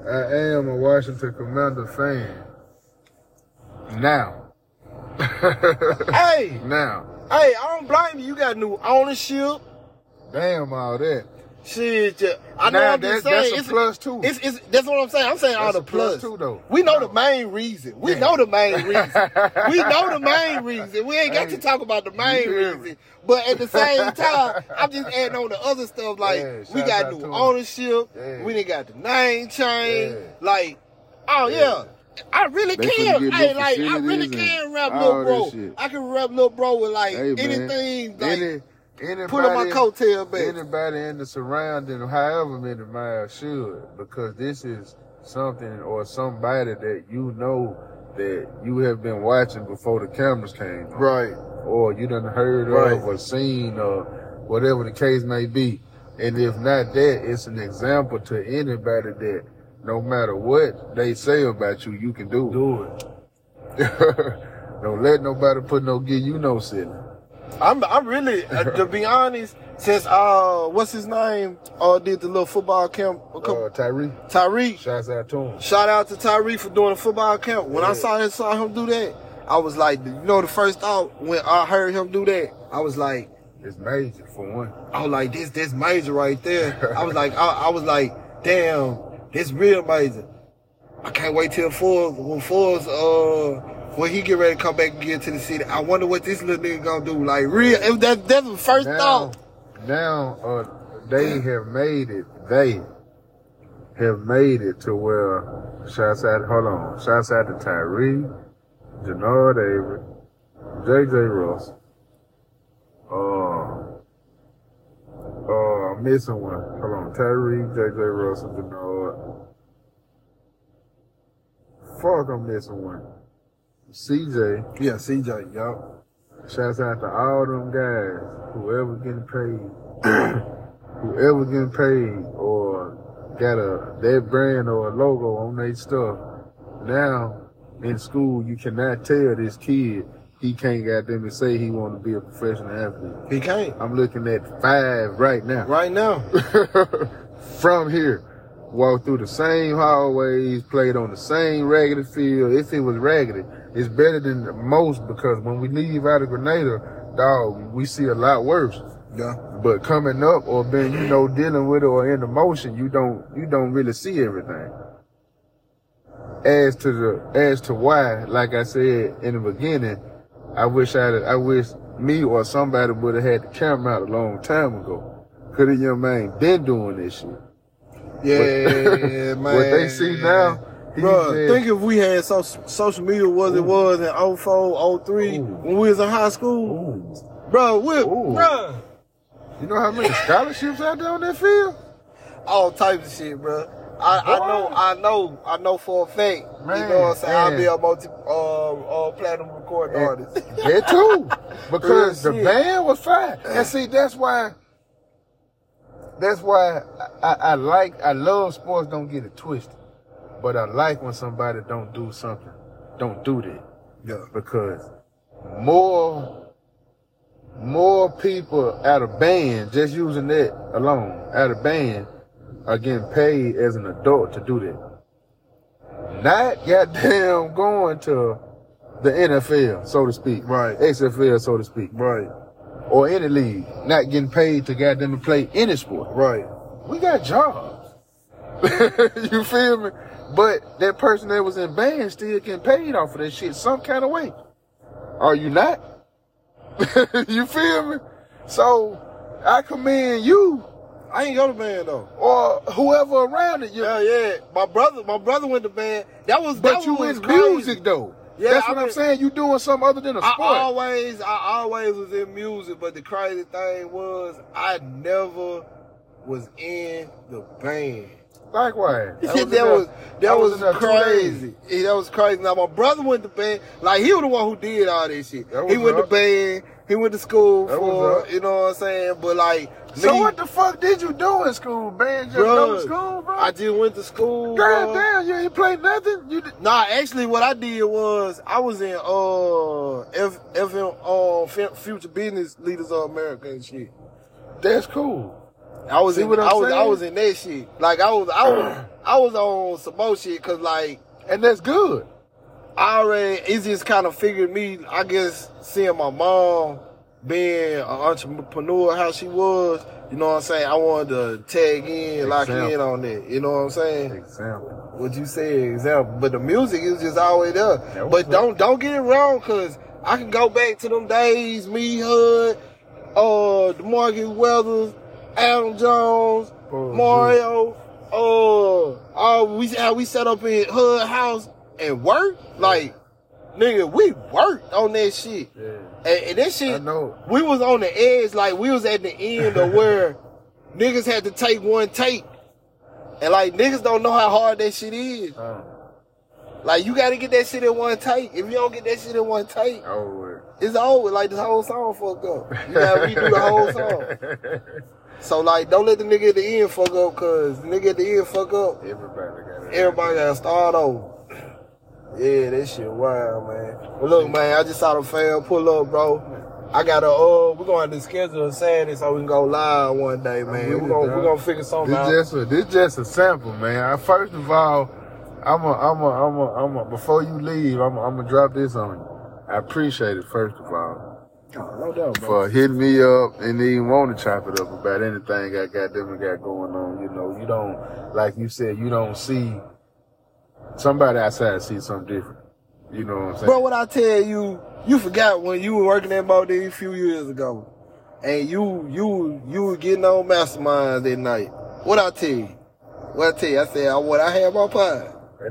I am a Washington Commander fan. Now. <laughs> Hey, now. hey, I don't blame you. You got new ownership. Damn all that. Shit, yeah. I know. Now, I'm just that- that's saying, a it's plus too. It's, it's that's what I'm saying. I'm saying all the plus plus. too, though. We know the main reason. We know the main <laughs> reason. we know the main reason. We ain't got to talk about the main you hear me? reason. But at the same <laughs> time, I'm just adding on the other stuff. Like Yeah, we got new ownership. Yeah. We done got the name change. Yeah. Like, oh yeah. I really They can. Hey, like I really can rap little bro. I can rap little bro with like Hey, anything. Like Any, anybody, put on my coattail back. Anybody in the surrounding, however many miles, should because this is something or somebody that you know that you have been watching before the cameras came, on. Right. Or you done heard Right. of or seen or whatever the case may be. And if not that, it's an example to anybody that no matter what they say about you, you can do it. Do <laughs> it. Don't let nobody put no give you no ceiling. I'm I'm really uh, to be <laughs> honest. Since uh, what's his name? Uh, did the little football camp? Uh, couple, Tyree, Shout out to him. Shout out to Tyree for doing a football camp. When I saw him, saw him do that, I was like, you know, the first thought when I heard him do that, I was like, It's major for one. I was like, this this major right there. I was like, <laughs> I, I was like, damn, this real major. I can't wait till Forbes when Forbes uh when he get ready to come back and get to the city, I wonder what this little nigga gonna do. Like real, if that that's the first now, thought. now uh, they have made it. They have made it to where shouts out. Hold on, shouts out to Tyree, Jannard Avery, JJ Ross. Uh, uh, I'm missing one. Hold on, Tyree, JJ Ross, and Jannard. Fuck, I'm missing one. CJ. Yeah, CJ, yup. Shouts out to all them guys, whoever getting paid, <clears throat> whoever getting paid or got a that brand or a logo on their stuff. Now in school, you cannot tell this kid he can't goddamn it say he want to be a professional athlete. He can't. I'm looking at five right now. Right now. <laughs> From here, walked through the same hallways, played on the same raggedy field. If it was raggedy, it's better than most because when we leave out of Grenada, dog, we see a lot worse. Yeah. But coming up or being, you know, dealing with it or in the motion, you don't, you don't really see everything. As to the, as to why, like I said in the beginning, I wish I, I wish me or somebody would have had the camera out a long time ago. Could a young man been doing this shit? Yeah, man. <laughs> What they see now, Bro, think if we had so, social media was it was in 04, 03, Ooh. when we was in high school. Ooh. Bro, we, bro, You know how many scholarships out there on that field? all types of shit, bro. I, I know, I know, I know for a fact. you know what I'm saying? I'll be a multi, uh, uh, platinum recording And- artist. That <laughs> too. Because the band was fine. And see, that's why, that's why I, I like, I love sports, don't get it twisted. But I like when somebody don't do something. Don't do that. yeah. Because more, more people out of band, just using that alone, out of band, are getting paid as an adult to do that. Not goddamn <laughs> going to the NFL, so to speak. Right. XFL, so to speak. Right, Or any league. Not getting paid to goddamn play any sport. right. We got jobs. <laughs> you feel me? But that person that was in band still getting paid off of that shit some kind of way. Are you not? <laughs> you feel me? So I commend you I ain't go to band though. or whoever around it. You, Yeah, yeah. My brother, my brother went to band. That was, but that you was in crazy. music though. Yeah, That's I what I am saying. You doing something other than a sport. always, I always was in music, but the crazy thing was, I never was in the band. Likewise. <laughs> That, in there- was that was, in there crazy. Yeah, that was crazy. Now my brother went to band. Like he was the one who did all this shit. That He went up. to band. He went to school That for. You know what I'm saying? But like, So what the fuck did you do in school, man? Just go to school, bro? I just went to school. God damn, you ain't played nothing. You did, Nah, actually, what I did was I was in uh F, FM uh, F- Future Business Leaders of America and shit. that's cool. I was See in I was I was in that shit. Like I was I was <clears throat> I was on some more shit because like And that's good. I already it just kind of figured me. I guess seeing my mom being an entrepreneur how she was. You know what I'm saying? I wanted to tag in, lock Example. in on that. You know what I'm saying? Example. what you say example, but the music is just always there. But don't don't get it wrong, cause I can go back to them days, me Hood, uh, the Demarcus Weathers, Adam Jones, Oh, Mario, uh, uh, we how we set up in Hood House and work like. Nigga, we worked on that shit. Yeah. And, and that shit, we was on the edge, like we was at the end of where <laughs> niggas had to take one take. And like niggas don't know how hard that shit is. Uh, Like you gotta get that shit in one take. If you don't get that shit in one take, over. it's over. Like this whole song fucked up. You gotta redo the whole song. <laughs> So like don't let the nigga at the end fuck up cause the nigga at the end fuck up. Everybody got it. Everybody gotta start over. <clears throat> Yeah, that shit wild, man. But look, man, I just saw the fan pull up, bro. I got a uh, we're gonna have to schedule a Saturday so we can go live one day, man. We're gonna, we're gonna figure something This out. just a, this just a sample, man. I, first of all, I'm a, I'm a, I'm a, I'm a, before you leave, I'm, I'm gonna drop this on you. I appreciate it, first of all, Oh, no for hitting me up and even want to chop it up about anything I got them got going on. You know, you don't, like you said, you don't see somebody outside see something different. You know what I'm saying? Bro, what I tell you, you forgot when you were working at Bodie a few years ago, and you you you were getting on masterminds that night. What I tell you? What I tell you? I said, I what I had my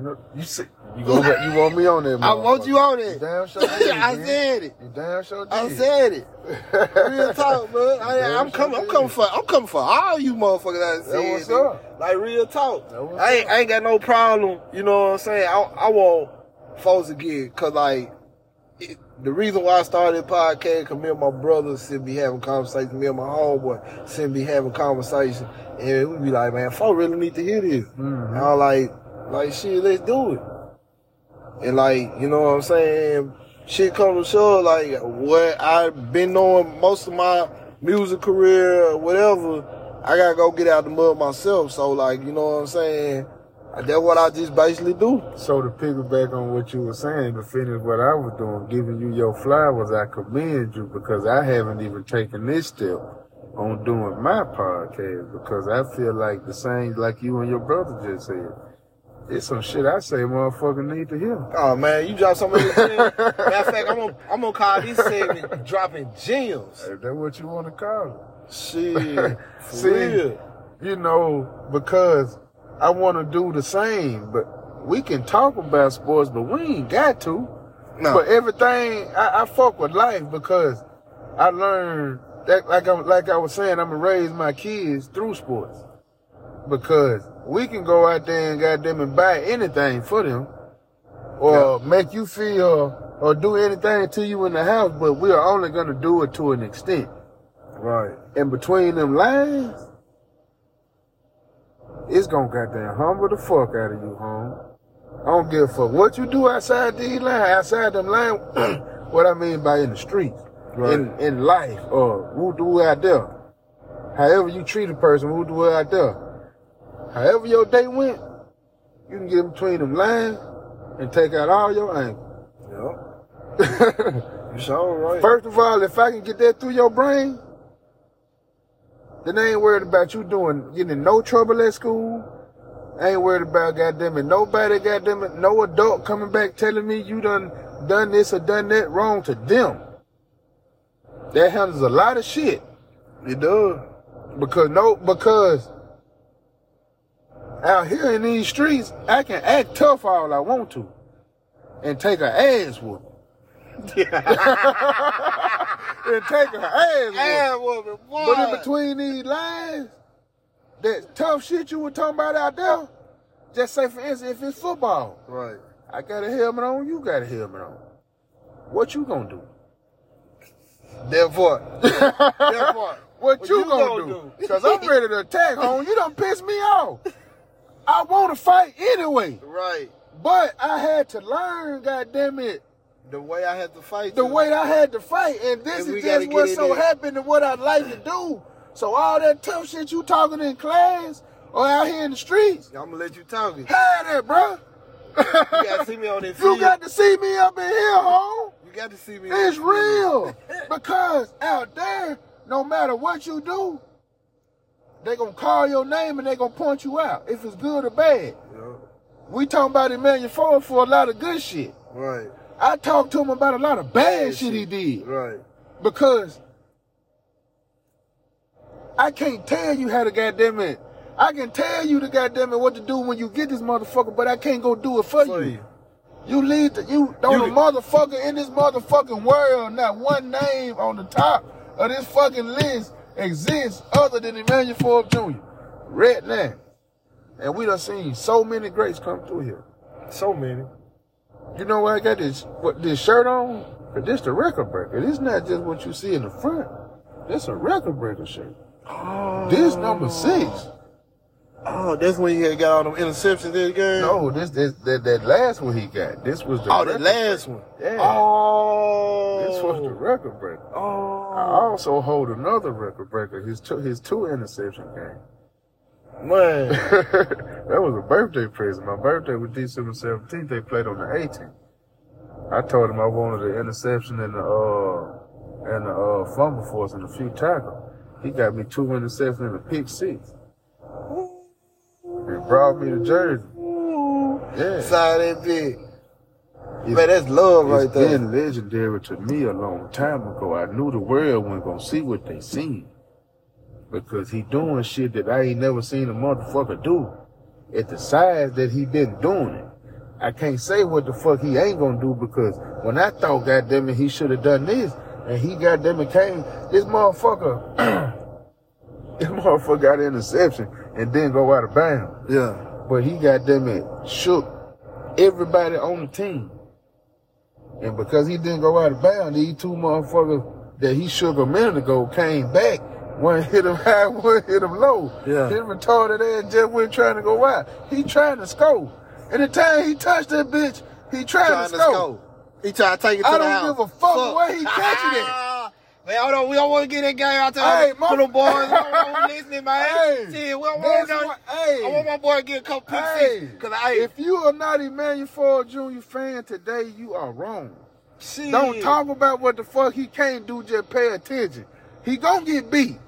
no- you see, you go back, you want me on there, I want you on You it. damn sure <laughs> did. I man. said it. You damn sure did. I said it. <laughs> Real talk, man. I, I'm coming. I'm coming for. I'm coming for all you motherfuckers. That That said what's it. up. Like real talk. I ain't, I ain't got no problem. You know what I'm saying? I, I want folks to get cause like it, the reason why I started podcast, cause me and my brother should be having conversations. Me and my homeboy should be having conversations, and we be like, man, folks really need to hear this. Mhm. And I'm like, like shit, let's do it. And like, you know what I'm saying? Shit comes to show, like what I've been doing most of my music career, or whatever. I gotta go get out the mud myself. So like, you know what I'm saying? That's what I just basically do. So to piggyback on what you were saying, to finish what I was doing, giving you your flowers, I commend you because I haven't even taken this step on doing my podcast because I feel like the same, like you and your brother just said. It's some shit I say motherfucker need to hear. Oh man, you drop so many gems. Matter of fact, I'm gonna I'm gonna call this segment dropping gems. If that's what you want to call it. <laughs> for See, real. you know, because I want to do the same, but we can talk about sports, but we ain't got to. No, But everything I, I fuck with life because I learned that like I like I was saying, I'm gonna raise my kids through sports. Because we can go out there and goddamn and buy anything for them. Or make you feel or do anything to you in the house, but we are only gonna do it to an extent. right. And between them lines, it's gonna goddamn humble the fuck out of you, home. I don't give a fuck what you do outside these lines, outside them lines. <clears throat> what I mean by in the streets, Right. in in life, or who do out there. However you treat a person, who do out there. However your day went, you can get between them lines and take out all your anger. Yep. <laughs> You sure right. First of all, if I can get that through your brain, then I ain't worried about you doing getting in no trouble at school. I ain't worried about goddamn it. Nobody goddamn it. No adult coming back telling me you done done this or done that wrong to them. That handles a lot of shit. It does. Because no because out here in these streets, I can act tough all I want to. And take a ass whooping. <laughs> and take a ass whooping. Hey, woman. But in between these lines, that tough shit you were talking about out there, just say for instance, if it's football, Right. I got a helmet on, you got a helmet on. What you gonna do? Therefore. <laughs> Therefore. What, What you, you gonna, gonna do? do? Cause I'm ready to attack home. You don't piss me off. <laughs> I want to fight anyway, Right. but I had to learn, goddamn it, The way I had to fight. the way I had to fight, and this And is just what so in. happened and what I'd like to do. So all that tough shit you talking in class or out here in the streets, I'm gonna let you talk it. had it, bro. You gotta see me on this <laughs> You got to see me up in here, home. You got to see me. It's real. Because out there, no matter what you do, they gonna call your name and they gonna point you out if it's good or bad. Yeah. We talking about Emmanuel Forbes for a lot of good shit. Right. I talked to him about a lot of bad Bad shit he did Right. because I can't tell you how to goddamn it. I can tell you the goddamn it what to do when you get this motherfucker, but I can't go do it for, For you. you. You lead the you on You- the motherfucker in this motherfucking world. Not one name on the top of this fucking list exists other than Emmanuel Forbes Jr. Red now. And we done seen so many greats come through here. So many. You know why I got this what this shirt on? But this the record breaker. This not just what you see in the front. This a record breaker shirt. Oh. This number six. Oh, that's when he had got all them interceptions in the game. No, this, this that, that last one he got. This was the Oh, the last one. Yeah. Oh. This was the record breaker. Oh, I also hold another record breaker. His two his two interception game. Man. <laughs> that was a birthday present. My birthday was December 17th. They played on the 18th. I told him I wanted the interception and the uh and the uh fumble force and a few tackles. He got me two interceptions and a pick six. Brought me the jersey. Yeah. Side that big. It's- Man, that's love right it's there. been legendary to me a long time ago. I knew the world wasn't gonna see what they seen. Because he doing shit that I ain't never seen a motherfucker do. At the size that he been doing it. I can't say what the fuck he ain't gonna do because when I thought goddamn it he should have done this and he goddamn it came, this motherfucker <clears throat> this motherfucker got an interception and then go out of bounds. Yeah. But he got them it shook everybody on the team. And because he didn't go out of bounds, these two motherfuckers that he shook a minute ago came back. One <laughs> hit him high, one hit him low. Yeah. His retarded ass just went trying to go out. He trying to score. And the time he touched that bitch, he trying, Trying to to score. score. He tried to take it to I the don't give a fuck where he catching it. <laughs> Man, hold on. We don't want to get that game out there. Hey, my- them boys. Want <laughs> listening, man. Hey, Shit, we don't want no, what- hey. I want my boy to get a couple pick Hey. Cause I, if you are not Emmanuel Forbes Jr. fan today, you are wrong. shit. Don't talk about what the fuck he can't do, just pay attention. He gonna get beat.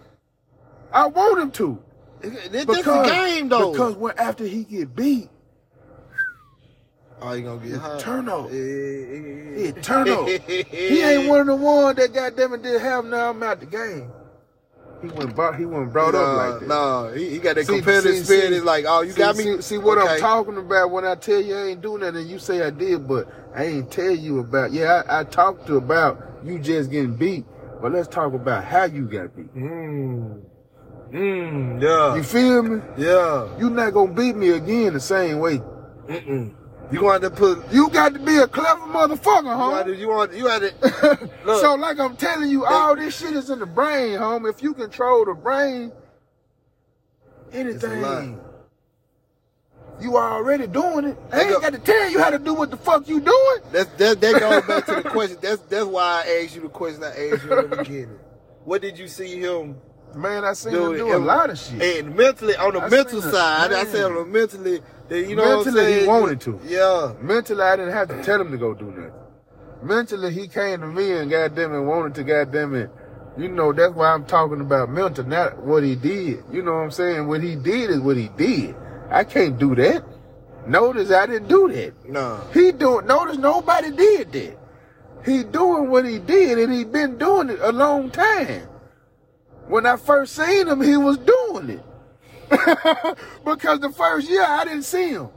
I want him to. This, this is a game, though. Because when after he get beat, oh, you gonna get hot. turn. Yeah, <laughs> he ain't one of the ones that goddamn it did have now I'm out the game. He wasn't brought he wasn't brought up like that. Nah, he, he got that See- competitive see- spirit. see- it's like, oh, you see, got me. See, what Okay. I'm talking about when I tell you I ain't do nothing, you say I did, but I ain't tell you about. Yeah, I, I talked to about you just getting beat, but let's talk about how you got beat. Mm. Mm, yeah. You feel me? yeah. You not gonna beat me again the same way. Mm-mm. You want to put. You got to be a clever motherfucker, huh? You want. You had to. <laughs> So like I'm telling you, all this shit is in the brain, home. If you control the brain, anything. You already doing it. I ain't go- got to tell you how to do what the fuck you doing. That's that. That goes back to the <laughs> question. That's that's why I asked you the question I asked you in the beginning. What did you see him Man, I seen do? him do a lot of shit. And mentally, on the I mental side, I Man. said on the mentally, that you know what I'm Mentally, he wanted to. Yeah. Mentally, I didn't have to tell him to go do nothing. Mentally, he came to me and goddamn it wanted to goddamn it. You know, that's why I'm talking about mental, not what he did. You know what I'm saying? What he did is what he did. I can't do that. Notice I didn't do that. No. He doing, notice nobody did that. He doing what he did and he been doing it a long time. When I first seen him, he was doing it. <laughs> because the first year I didn't see him.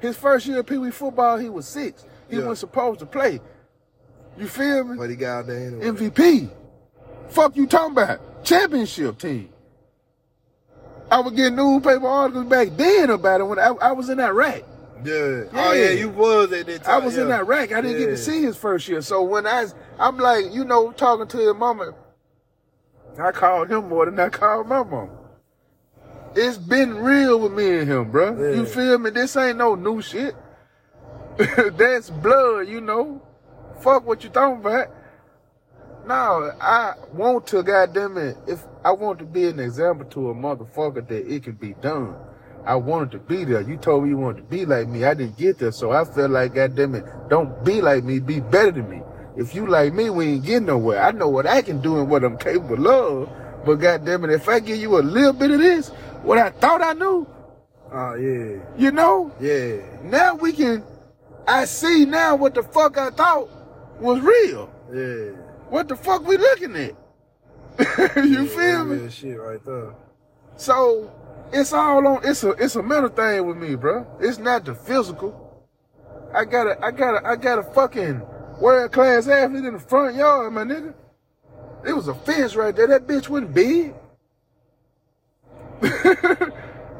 His first year of Pee Wee football, he was six. He Yeah. wasn't supposed to play. You feel me? But he got out there anyway. MVP. Fuck you talking about? Championship team. I would get newspaper articles back then about it when I, I was in that Iraq. Yeah. Oh yeah, you was at that time. I was in yeah. Iraq. I didn't get to see his first year. So when I, I'm like, you know, talking to his mama, I called him more than I called my mama. It's been real with me and him, bruh. Yeah. You feel me? This ain't no new shit. <laughs> That's blood, you know. Fuck what you talking about. No, I want to, goddamn it, if I want to be an example to a motherfucker that it can be done. I wanted to be there. You told me you wanted to be like me. I didn't get there, so I felt like, goddamn it, don't be like me, be better than me. If you like me, we ain't getting nowhere. I know what I can do and what I'm capable of, but goddamn it, if I give you a little bit of this, what I thought I knew, Oh yeah. you know, Yeah. now we can, I see now what the fuck I thought was real. Yeah. What the fuck we looking at? <laughs> you feel me? Shit right there. So it's all on. It's a it's a mental thing with me, bro. It's not the physical. I gotta I gotta I got a fucking world class athlete in the front yard, my nigga. It was a fence right there. That bitch wasn't big. <laughs>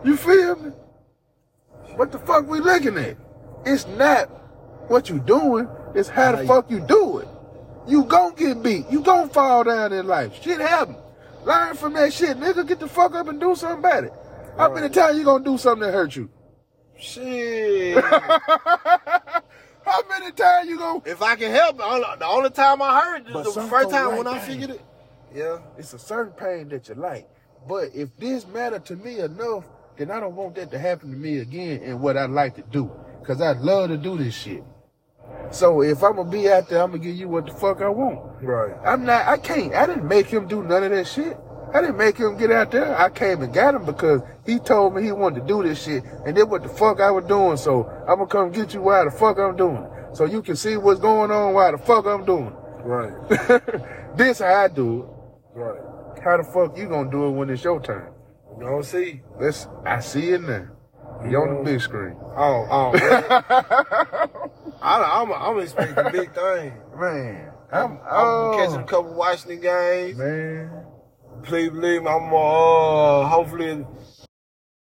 you feel me? What the fuck we looking at? It's not what you doing. It's how the fuck you do it. You gon' get beat. You gon' fall down in life. Shit happen. Learn from that shit, nigga. Get the fuck up and do something about it. How many times you gonna do something that hurt you? Shit. <laughs> How many times you gonna? if I can help, the only, the only time I heard it, the first time like when I figured it. Yeah. It's a certain pain that you like. But if this matter to me enough, then I don't want that to happen to me again And what I like to do. Cause I love to do this shit. So if I'm gonna be out there, I'm gonna give you what the fuck I want. Right. I'm not, I can't, I didn't make him do none of that shit. I didn't make him get out there. I came and got him because he told me he wanted to do this shit and did what the fuck I was doing. So I'm gonna come get you while the fuck I'm doing it. so you can see what's going on while the fuck I'm doing. Right. <laughs> this how I do it. Right. How the fuck you gonna do it when it's your turn? You don't see. Let's. I see it now. You on the big screen. Oh, oh. <laughs> man. I, I'm, I'm expecting big things. Man, I'm, I'm, I'm oh, catching a couple Washington games. man. Please me, I'm uh, hopefully